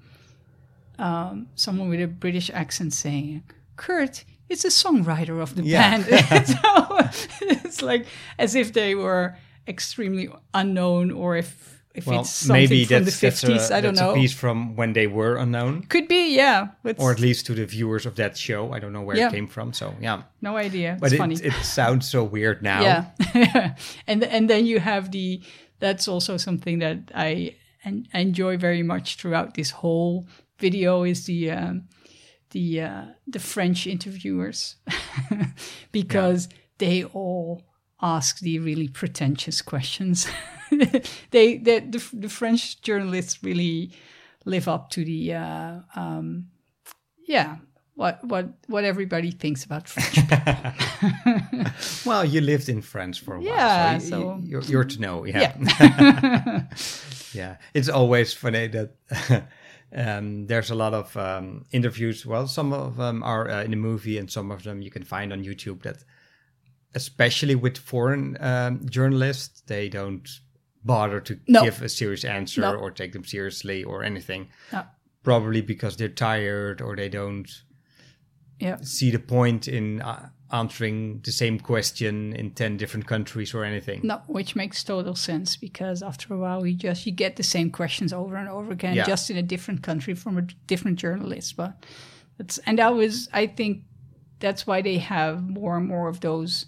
um, someone with a British accent saying, Kurt is a songwriter of the Yeah. band. so it's like as if they were extremely unknown or if, if well, it's something maybe from that's, the that's 50s. a, I don't that's know. a piece from when they were unknown, Could be, yeah. Or at least to the viewers of that show. I don't know where Yeah. it came from. So yeah, no idea. but it's it, it sounds so weird now. Yeah, and and then you have the. That's also something that I en- enjoy very much throughout this whole video is the um, the uh, the French interviewers because they all ask the really pretentious questions. they the, the the French journalists really live up to the uh, um, yeah what what what everybody thinks about French people. Well, you lived in France for a while, Yeah, so, so- you're, you're to know. Yeah, Yeah. yeah. It's always funny that um, there's a lot of um, interviews. Well, some of them are uh, in the movie, and some of them you can find on YouTube. That, especially with foreign um, journalists, they don't bother to No. give a serious answer No. or take them seriously or anything. No. Probably because they're tired or they don't Yeah. see the point in uh, answering the same question in 10 different countries or anything. No, which makes total sense because after a while you just you get the same questions over and over again, Yeah. just in a different country from a different journalist. But it's and that was I think that's why they have more and more of those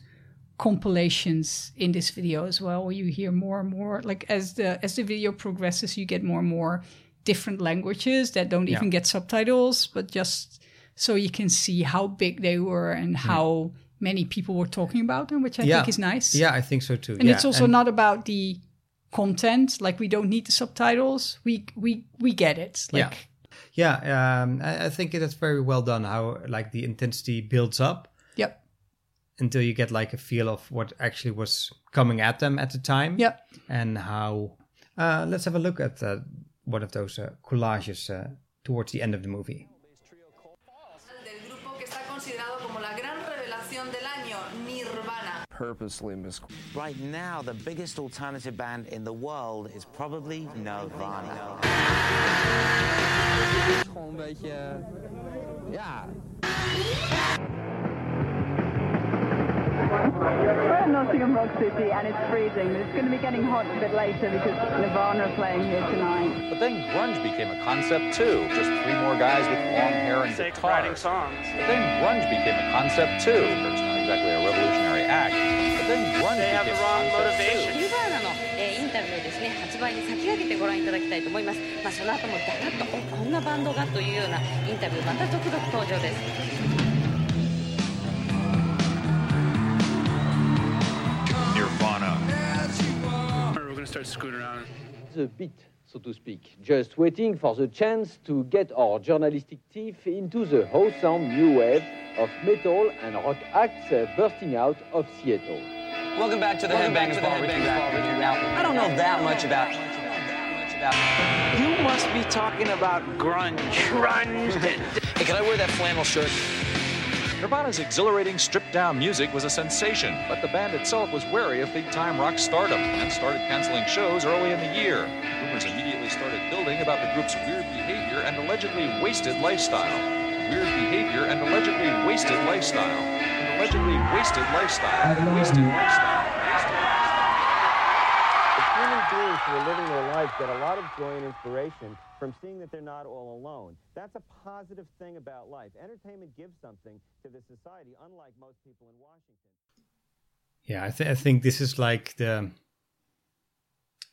compilations in this video as well, where you hear more and more like as the as the video progresses, you get more and more different languages that don't even get subtitles, but just so you can see how big they were and how many people were talking about them, which I yeah. think is nice. Yeah, I think so too. And yeah. it's also and- not about the content. Like we don't need the subtitles. We we we get it. Like yeah, yeah. Um, I, I think that's very well done. How like the intensity builds up yep. until you get like a feel of what actually was coming at them at the time. Yep. And how. Uh, let's have a look at uh, one of those uh, collages uh, towards the end of the movie. Purposely mis. Right now, the biggest alternative band in the world is probably Nirvana. Gewoon een beetje, eh, ja. We're in Nottingham Rock City and it's freezing. It's going to be getting hot a bit later because Nirvana are playing here tonight. But then grunge became a concept too. Just three more guys with long hair and Sake of guitars. writing songs. But then grunge became a concept too. It's not exactly a revolutionary act. But インタビューをですね。発売に先駆けてご覧いただきたいと思います、まあ、その後もだらっとこんなバンドがというようなインタビューまた続々登場です。So to speak, just waiting for the chance to get our journalistic teeth into the wholesome new wave of metal and rock acts bursting out of Seattle. Welcome back to the Welcome Headbangers to the Ball. Riki Headbangers Rack Ball, here. Riki Now, I don't know that much about. You must be talking about grunge. Grunge. Hey, can I wear that flannel shirt? Nirvana's exhilarating stripped down music was a sensation, but the band itself was wary of big time rock stardom and started canceling shows early in the year. Rumors immediately started building about the group's weird behavior and allegedly wasted lifestyle. Weird behavior and allegedly wasted lifestyle. And allegedly wasted lifestyle. Wasted lifestyle. If human beings who are living their lives get a lot of joy and inspiration from seeing that they're not all alone. That's a positive thing about life. Entertainment gives something to the society, unlike most people in Washington. Yeah, I, th- I think this is like the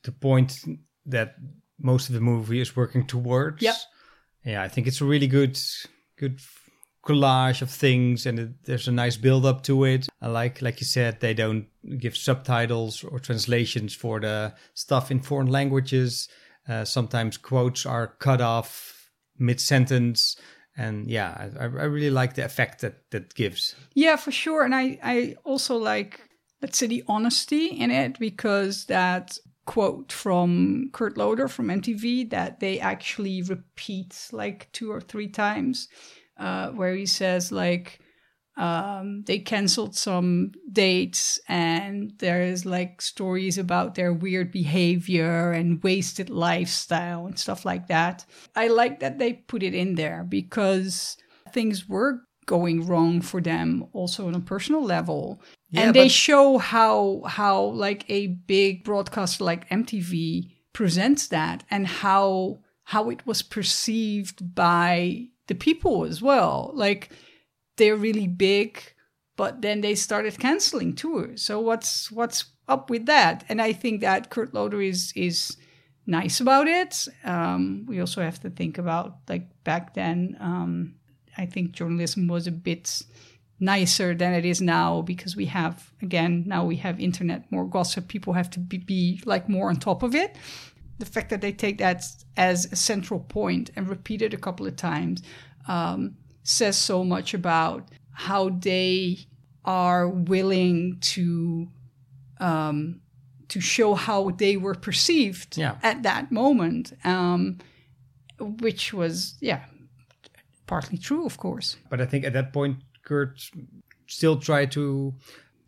the point that most of the movie is working towards. Yep. Yeah, I think it's a really good good collage of things, and it, there's a nice build up to it. I like, like you said, they don't give subtitles or translations for the stuff in foreign languages. Uh, sometimes quotes are cut off mid sentence, and yeah, I, I really like the effect that that gives. Yeah, for sure. And I, I also like, let's say, the honesty in it because that quote from Kurt Loder from MTV that they actually repeat like two or three times, uh, where he says, like, um, they canceled some dates and there's like stories about their weird behavior and wasted lifestyle and stuff like that. I like that they put it in there because things were going wrong for them also on a personal level. Yeah, and they show how how like a big broadcaster like MTV presents that and how how it was perceived by the people as well. Like they're really big, but then they started canceling tours. So what's what's up with that? And I think that Kurt Loder is is nice about it. Um, we also have to think about like back then. Um, I think journalism was a bit nicer than it is now because we have again now we have internet more gossip people have to be, be like more on top of it the fact that they take that as a central point and repeat it a couple of times um, says so much about how they are willing to um, to show how they were perceived Yeah. at that moment, um, which was yeah partly true, of course. But I think at that point, Kurt still tried to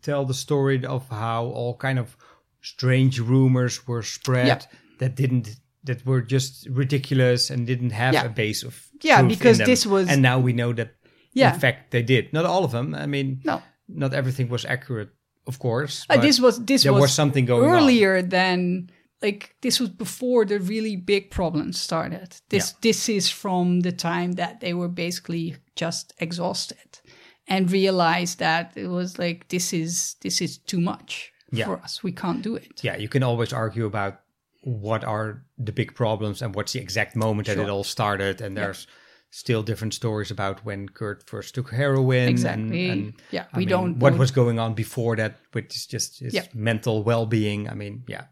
tell the story of how all kind of strange rumors were spread Yeah. that didn't that were just ridiculous and didn't have Yeah. a base of Yeah, because this was- and now we know that Yeah. in fact they did. Not all of them. I mean, No. not everything was accurate, of course. Uh, but this was this there was, was something going on. earlier than like this was before the really big problems started. This this is from the time that they were basically just exhausted and realized that it was like this is this is too much Yeah. for us. We can't do it. Yeah, you can always argue about what are the big problems and what's the exact moment that it all started. And Yeah. there's still different stories about when Kurt first took heroin. and- Exactly. And, Yeah, I we mean, don't What was going on before that, which is just his Yeah. mental well-being. I mean, yeah,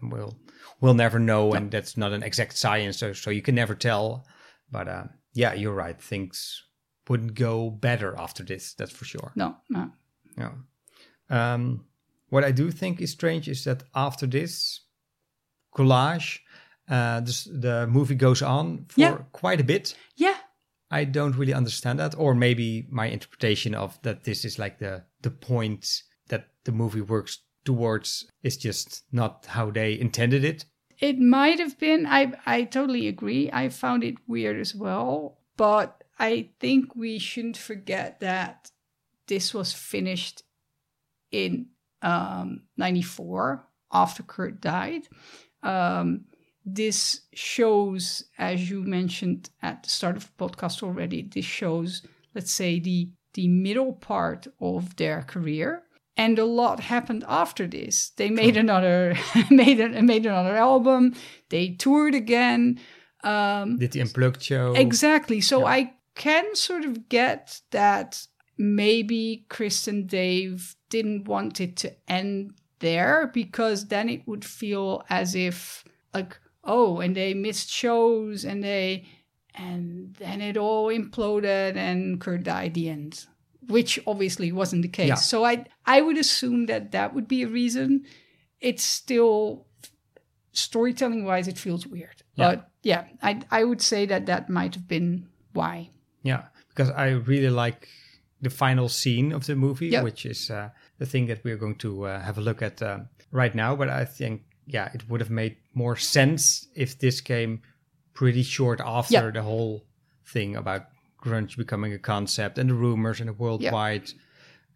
and we'll we'll never know, and that's not an exact science, so so you can never tell. But uh, yeah, you're right. Things wouldn't go better after this. That's for sure. No, no. Yeah. Um, what I do think is strange is that after this collage, uh, this, the movie goes on for Yeah. quite a bit. Yeah. I don't really understand that, or maybe my interpretation of that this is like the the point that the movie works towards is just not how they intended it. It might have been. I I totally agree. I found it weird as well, but I think we shouldn't forget that this was finished in um, '94 after Kurt died. Um, this shows, as you mentioned at the start of the podcast already, this shows, let's say, the the middle part of their career. And a lot happened after this. They made another made a, made another album. They toured again. Um, Did the unplugged show Exactly. So I can sort of get that maybe Chris and Dave didn't want it to end there because then it would feel as if like oh and they missed shows and they and then it all imploded and Kurt died the end which obviously wasn't the case Yeah. so I I would assume that that would be a reason it's still storytelling wise it feels weird Yeah. but yeah I I would say that that might have been why Yeah, because I really like the final scene of the movie, Yeah. which is uh, the thing that we're going to uh, have a look at uh, right now. But I think, yeah, it would have made more sense if this came pretty short after Yeah. the whole thing about grunge becoming a concept and the rumors and the worldwide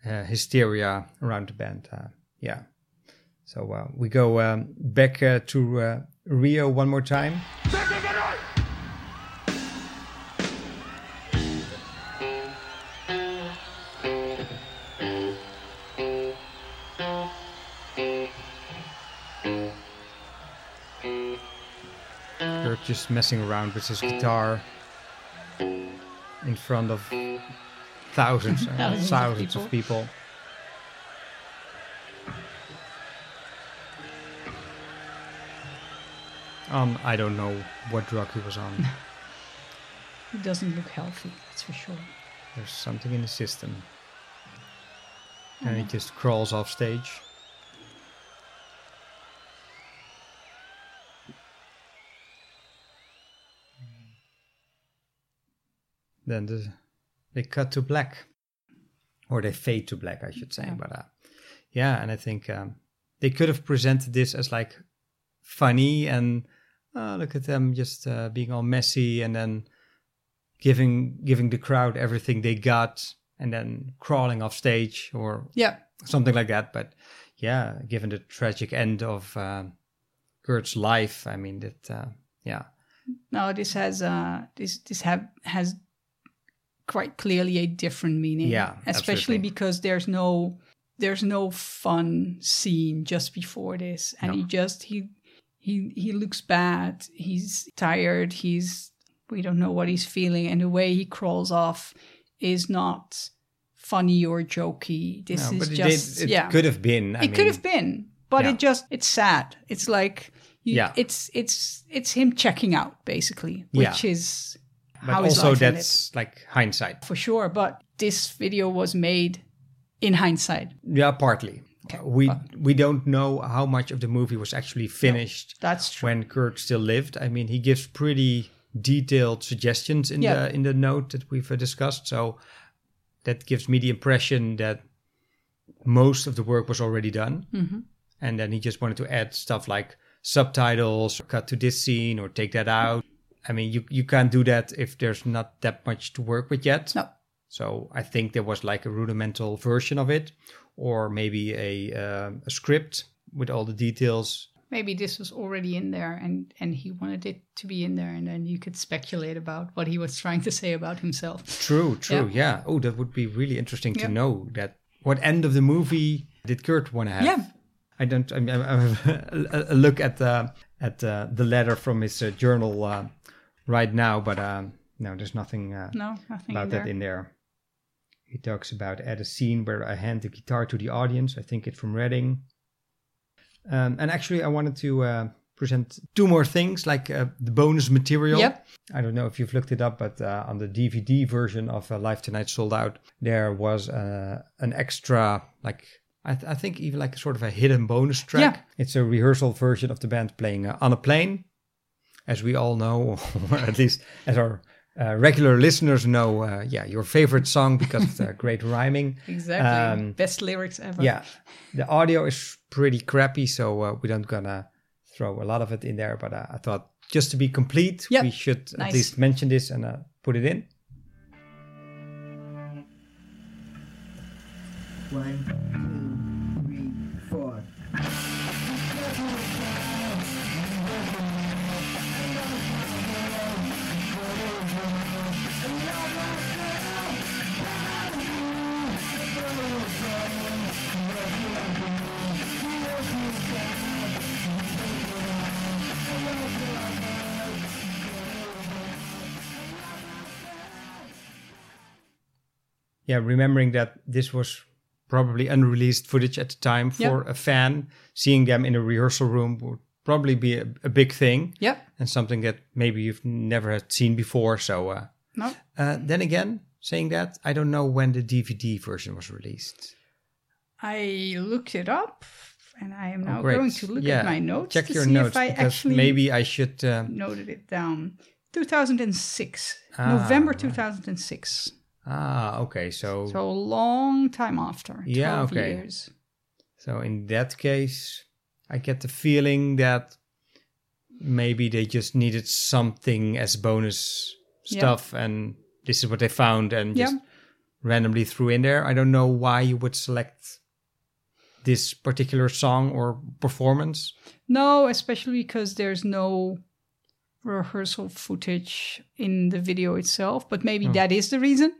uh, hysteria around the band. Uh, yeah. So uh, we go um, back uh, to uh, Rio one more time. They're just messing around with his guitar in front of thousands, and Thousands of thousands of people. Um, I don't know what drug he was on. it doesn't look healthy that's for sure There's something in the system. And he just crawls off stage. Then the, they cut to black. Or they fade to black, I should say. Yeah. But uh, yeah, and I think um, they could have presented this as like funny and uh, look at them just uh, being all messy and then giving giving the crowd everything they got and then crawling off stage or Yeah. something like that but yeah given the tragic end of um kurt's life i mean that uh, yeah No, this has uh this this have has quite clearly a different meaning. Yeah, especially absolutely. because there's no there's no fun scene just before this, and No. he just he he he looks bad. He's tired. He's we don't know what he's feeling, and the way he crawls off is not funny or jokey. This No, is it just did- it yeah. could have been, I it could have been, but Yeah. it just it's sad. It's like you, Yeah. it's it's it's him checking out basically, Yeah. which is but how also that's like hindsight for sure. But this video was made in hindsight. yeah partly we we don't know how much of the movie was actually finished that's true when kurt still lived i mean he gives pretty detailed suggestions in Yeah. the in the note that we've uh, discussed so that gives me the impression that most of the work was already done Mhm. and then he just wanted to add stuff like subtitles cut to this scene or take that out i mean you you can't do that if there's not that much to work with yet no So I think there was like a rudimental version of it, or maybe a, uh, a script with all the details. Maybe this was already in there and, and he wanted it to be in there, and then you could speculate about what he was trying to say about himself. True, true, Yeah. yeah. Oh, that would be really interesting to know that. What end of the movie did Kurt want to have? Yeah. I don't. I mean, I have a, a look at the at uh, the letter from his uh, journal uh, right now, but um, no, there's nothing. Uh, No, nothing about in that in there. He talks about at a scene where I hand the guitar to the audience. I think it's from Reading. Um, and actually, I wanted to uh, present two more things, like uh, the bonus material. Yep. I don't know if you've looked it up, but uh, on the DVD version of uh, Live Tonight Sold Out, there was uh, an extra, like I, th- I think even like a sort of a hidden bonus track. Yeah. It's a rehearsal version of the band playing uh, on a plane, as we all know, or at least as our uh, regular listeners know. Uh, yeah, your favorite song because of the great rhyming. Exactly. Um, Best lyrics ever. yeah, the audio is pretty crappy, so uh, we don't gonna throw a lot of it in there. But uh, I thought just to be complete, Yep. we should Nice. at least mention this and uh, put it in. One, Yeah, remembering that this was probably unreleased footage at the time for a fan, seeing them in a rehearsal room would probably be a, a big thing. Yep. And something that maybe you've never had seen before. So, uh, No. uh, then again, saying that, I don't know when the DVD version was released. I looked it up and I am Oh, now great. going to look Yeah, at my notes Check to your see notes if I because actually maybe I should. Uh, noted it down. 2006. Ah, November right. 2006. ah, okay. So, So a long time after. Yeah, okay. years. So in that case, I get the feeling that maybe they just needed something as bonus Yeah. stuff, and this is what they found and just randomly threw in there. I don't know why you would select this particular song or performance. No, especially because there's no rehearsal footage in the video itself, but maybe Oh. that is the reason.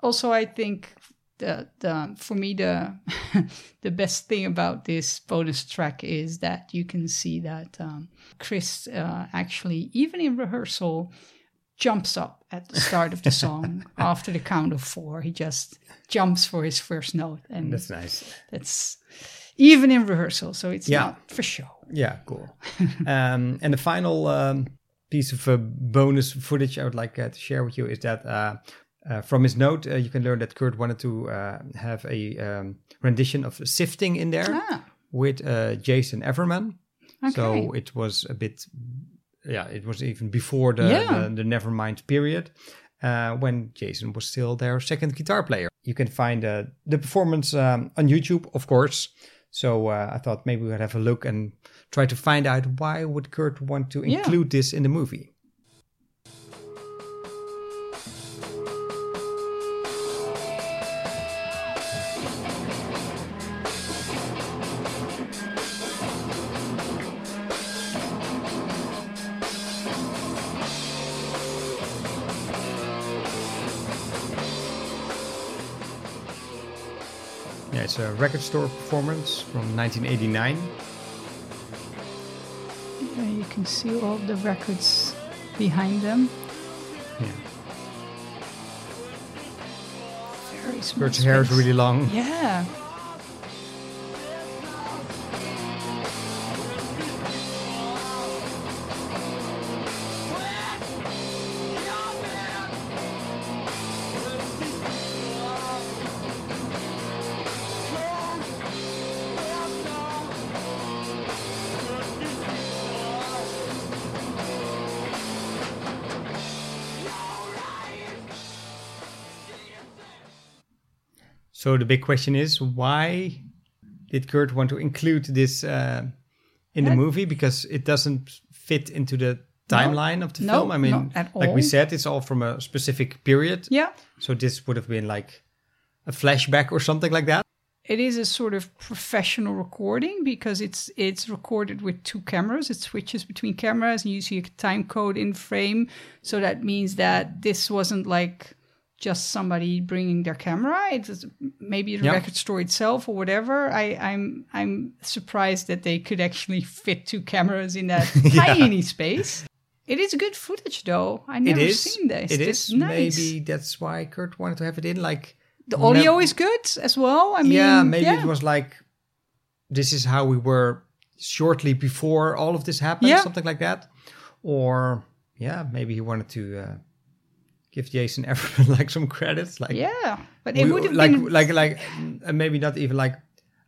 Also, I think the the for me the the best thing about this bonus track is that you can see that um, Chris uh, actually even in rehearsal jumps up at the start of the song after the count of four. He just jumps for his first note, and That's nice. That's even in rehearsal, so it's Yeah. not for show. Yeah, cool. um, and the final um, piece of uh, bonus footage I would like uh, to share with you is that uh, uh, from his note, uh, you can learn that Kurt wanted to uh, have a um, rendition of Sifting in there Ah. with uh, Jason Everman. Okay. So it was a bit, yeah, it was even before the, Yeah. the, the Nevermind period. Uh, when Jason was still their second guitar player. You can find uh, the performance um, on YouTube, of course. So uh, I thought maybe we'd have a look and try to find out why would Kurt want to Yeah. include this in the movie. It's a record store performance from 1989. Yeah, you can see all the records behind them. Yeah. Very small Kurt's hair is really long. Yeah. So the big question is why did Kurt want to include this uh, in the movie? Because it doesn't fit into the timeline of the No, film. I mean, not at like we said, it's all from a specific period. Yeah. So this would have been like a flashback or something like that. It is a sort of professional recording because it's it's recorded with two cameras. It switches between cameras, and you see a time code in frame. So that means that this wasn't like just somebody bringing their camera. It's maybe the Yeah. record store itself or whatever. I, I'm I'm surprised that they could actually fit two cameras in that Yeah. tiny space. It is good footage, though. I never it is. seen this. It This is. nice. Maybe that's why Kurt wanted to have it in. Like the audio is good as well. I mean, yeah, maybe yeah. it was like this is how we were shortly before all of this happened, Yeah. something like that. Or yeah, maybe he wanted to uh, give Jason Everman like some credits. Like Yeah, but it would have like been like like uh, maybe not even like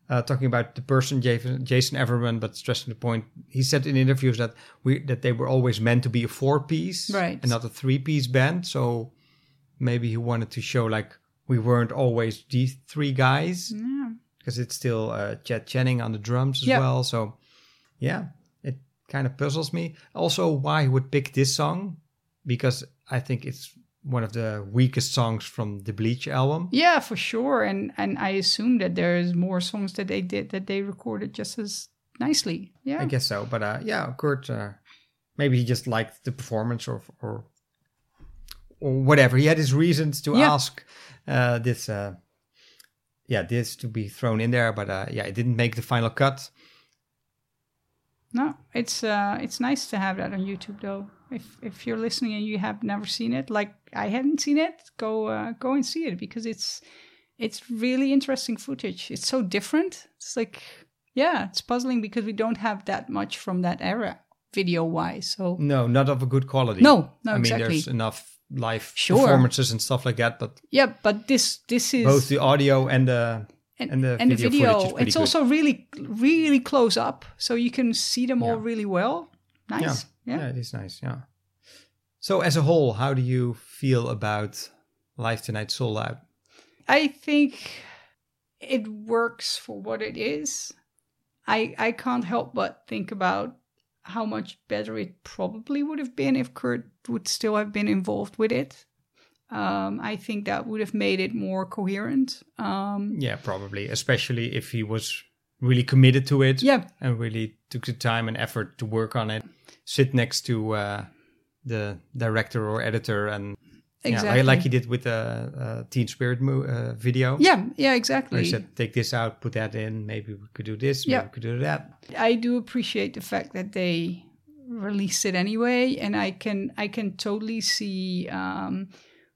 uh, talking about the person Jason, Jason Everman, but stressing the point. He said in interviews that we that they were always meant to be a four piece, Right. and not a three piece band. So maybe he wanted to show like we weren't always these three guys Yeah. because it's still uh, Chad Channing on the drums as Yeah. well. So yeah, it kind of puzzles me. Also, why he would pick this song because I think it's one of the weakest songs from the Bleach album. Yeah, for sure. And and I assume that there's more songs that they did that they recorded just as nicely. Yeah. I guess so. But uh, yeah, Kurt, uh, maybe he just liked the performance or or or whatever. He had his reasons to Yeah. ask uh, this. Uh, yeah, this to be thrown in there, but uh, yeah, it didn't make the final cut. No, it's uh it's nice to have that on YouTube though. If if you're listening and you have never seen it, like I hadn't seen it, go uh, go and see it because it's it's really interesting footage. It's so different. It's like yeah, it's puzzling because we don't have that much from that era video wise. So No, not of a good quality. No, no, I mean, exactly. there's enough live Sure. performances and stuff like that, but yeah, but this this is both the audio and the and, the and video, the video it's good. also really really close up so you can see them all really well nice Yeah. yeah, it is nice. Yeah. So as a whole, how do you feel about Live Tonight Sold Out? i think it works for what it is i i can't help but think about how much better it probably would have been if kurt would still have been involved with it um, I think that would have made it more coherent. Um, Yeah, probably, especially if he was really committed to it. Yeah. and really took the time and effort to work on it. Sit next to uh, the director or editor, and yeah, like, Exactly. like he did with the uh, Teen Spirit mo- uh, video. Yeah, yeah, Where exactly. he said, "Take this out, put that in. Maybe we could do this. Yeah. we could do that." I do appreciate the fact that they released it anyway, and I can I can totally see um,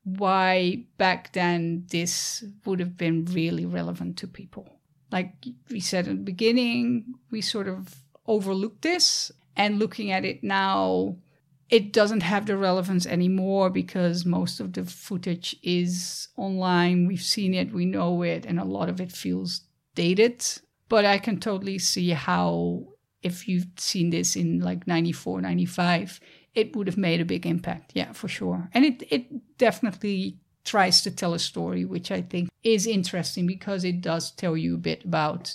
why back then this would have been really relevant to people. Like we said in the beginning, we sort of overlooked this, and looking at it now, it doesn't have the relevance anymore because most of the footage is online. We've seen it, we know it, and a lot of it feels dated. But I can totally see how, if you've seen this in like 94, 95, it would have made a big impact. Yeah, for sure. And it, it definitely tries to tell a story, which I think is interesting because it does tell you a bit about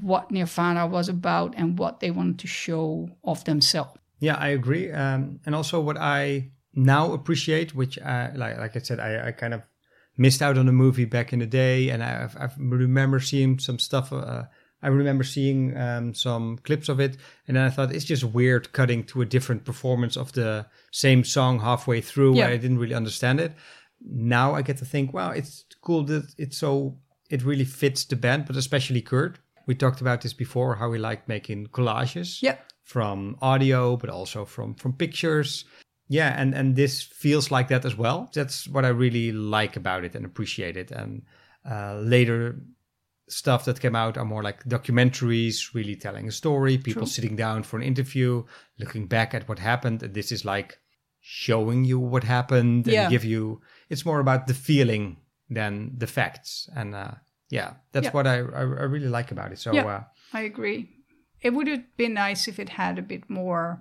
what Nirvana was about and what they wanted to show of themselves. Yeah, I agree. Um, and also, what I now appreciate, which I, like like I said, I, I kind of missed out on the movie back in the day, and I, I remember seeing some stuff. Uh, I remember seeing um, some clips of it, and then I thought it's just weird cutting to a different performance of the same song halfway through. Yeah. I didn't really understand it. Now I get to think, wow, it's cool that it's so it really fits the band, but especially Kurt. We talked about this before, how he liked making collages Yeah. from audio, but also from from pictures. Yeah, and and this feels like that as well. That's what I really like about it and appreciate it. And uh, later stuff that came out are more like documentaries, really telling a story. People True. sitting down for an interview, looking back at what happened. And this is like showing you what happened and Yeah. give you. It's more about the feeling than the facts. And uh, yeah, that's Yeah. what I, I I really like about it. So yeah, uh, I agree. It would have been nice if it had a bit more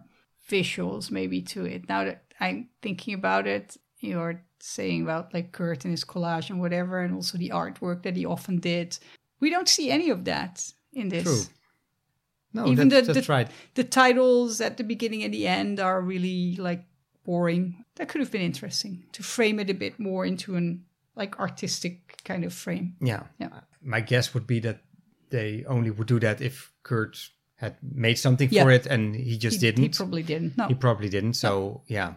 visuals maybe to it. Now that I'm thinking about it, you're saying about like Kurt and his collage and whatever, and also the artwork that he often did. We don't see any of that in this. True. No, even that's- the, that's the, right. the titles at the beginning and the end are really like boring. That could have been interesting to frame it a bit more into an like artistic kind of frame. Yeah. Yeah. My guess would be that they only would do that if Kurt had made something Yeah. for it and he just He- didn't. He probably didn't, no. He probably didn't. So, yeah.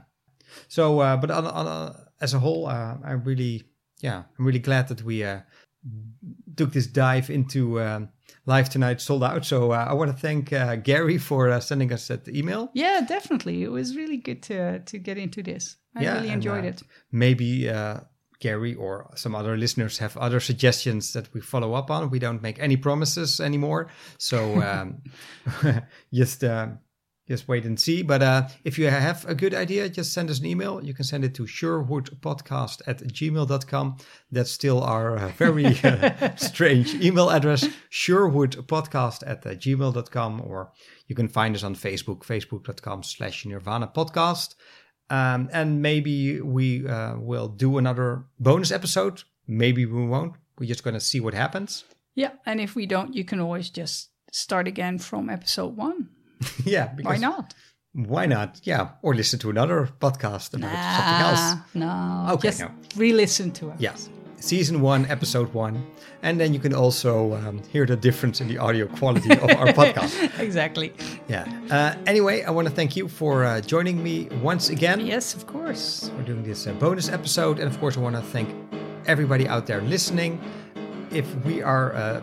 So, uh, but on, on, uh, as a whole, uh, I'm really, yeah, I'm really glad that we uh, took this dive into um, Live Tonight Sold Out. So uh, I want to thank uh, Gary for uh, sending us that email. Yeah, definitely. It was really good to to get into this. I Yeah, really and, enjoyed uh, it. Maybe uh, Gary or some other listeners have other suggestions that we follow up on. We don't make any promises anymore, so um, just uh, just wait and see. But uh, if you have a good idea, just send us an email. You can send it to surewoodpodcast at gmail.com. That's still our uh, very uh, strange email address, surewoodpodcast at uh, gmail.com. Or you can find us on Facebook, facebook.com slash nirvana podcast. Um, and maybe we uh, will do another bonus episode. Maybe we won't. We're just going to see what happens. Yeah, and if we don't, you can always just start again from episode one. yeah. Why not? Why not? Yeah. Or listen to another podcast about something else. No, Okay, just no. re-listen to it. Yeah. Season one, episode one. And then you can also um, hear the difference in the audio quality of our podcast. exactly. Yeah. Uh, anyway, I want to thank you for uh, joining me once again. Yes, of course. We're doing this uh, bonus episode. And of course, I want to thank everybody out there listening. If we are uh,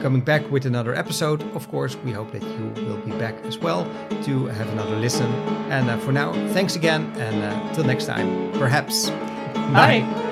coming back with another episode, of course, we hope that you will be back as well to have another listen. And uh, for now, thanks again. And uh, till next time, perhaps. Bye. If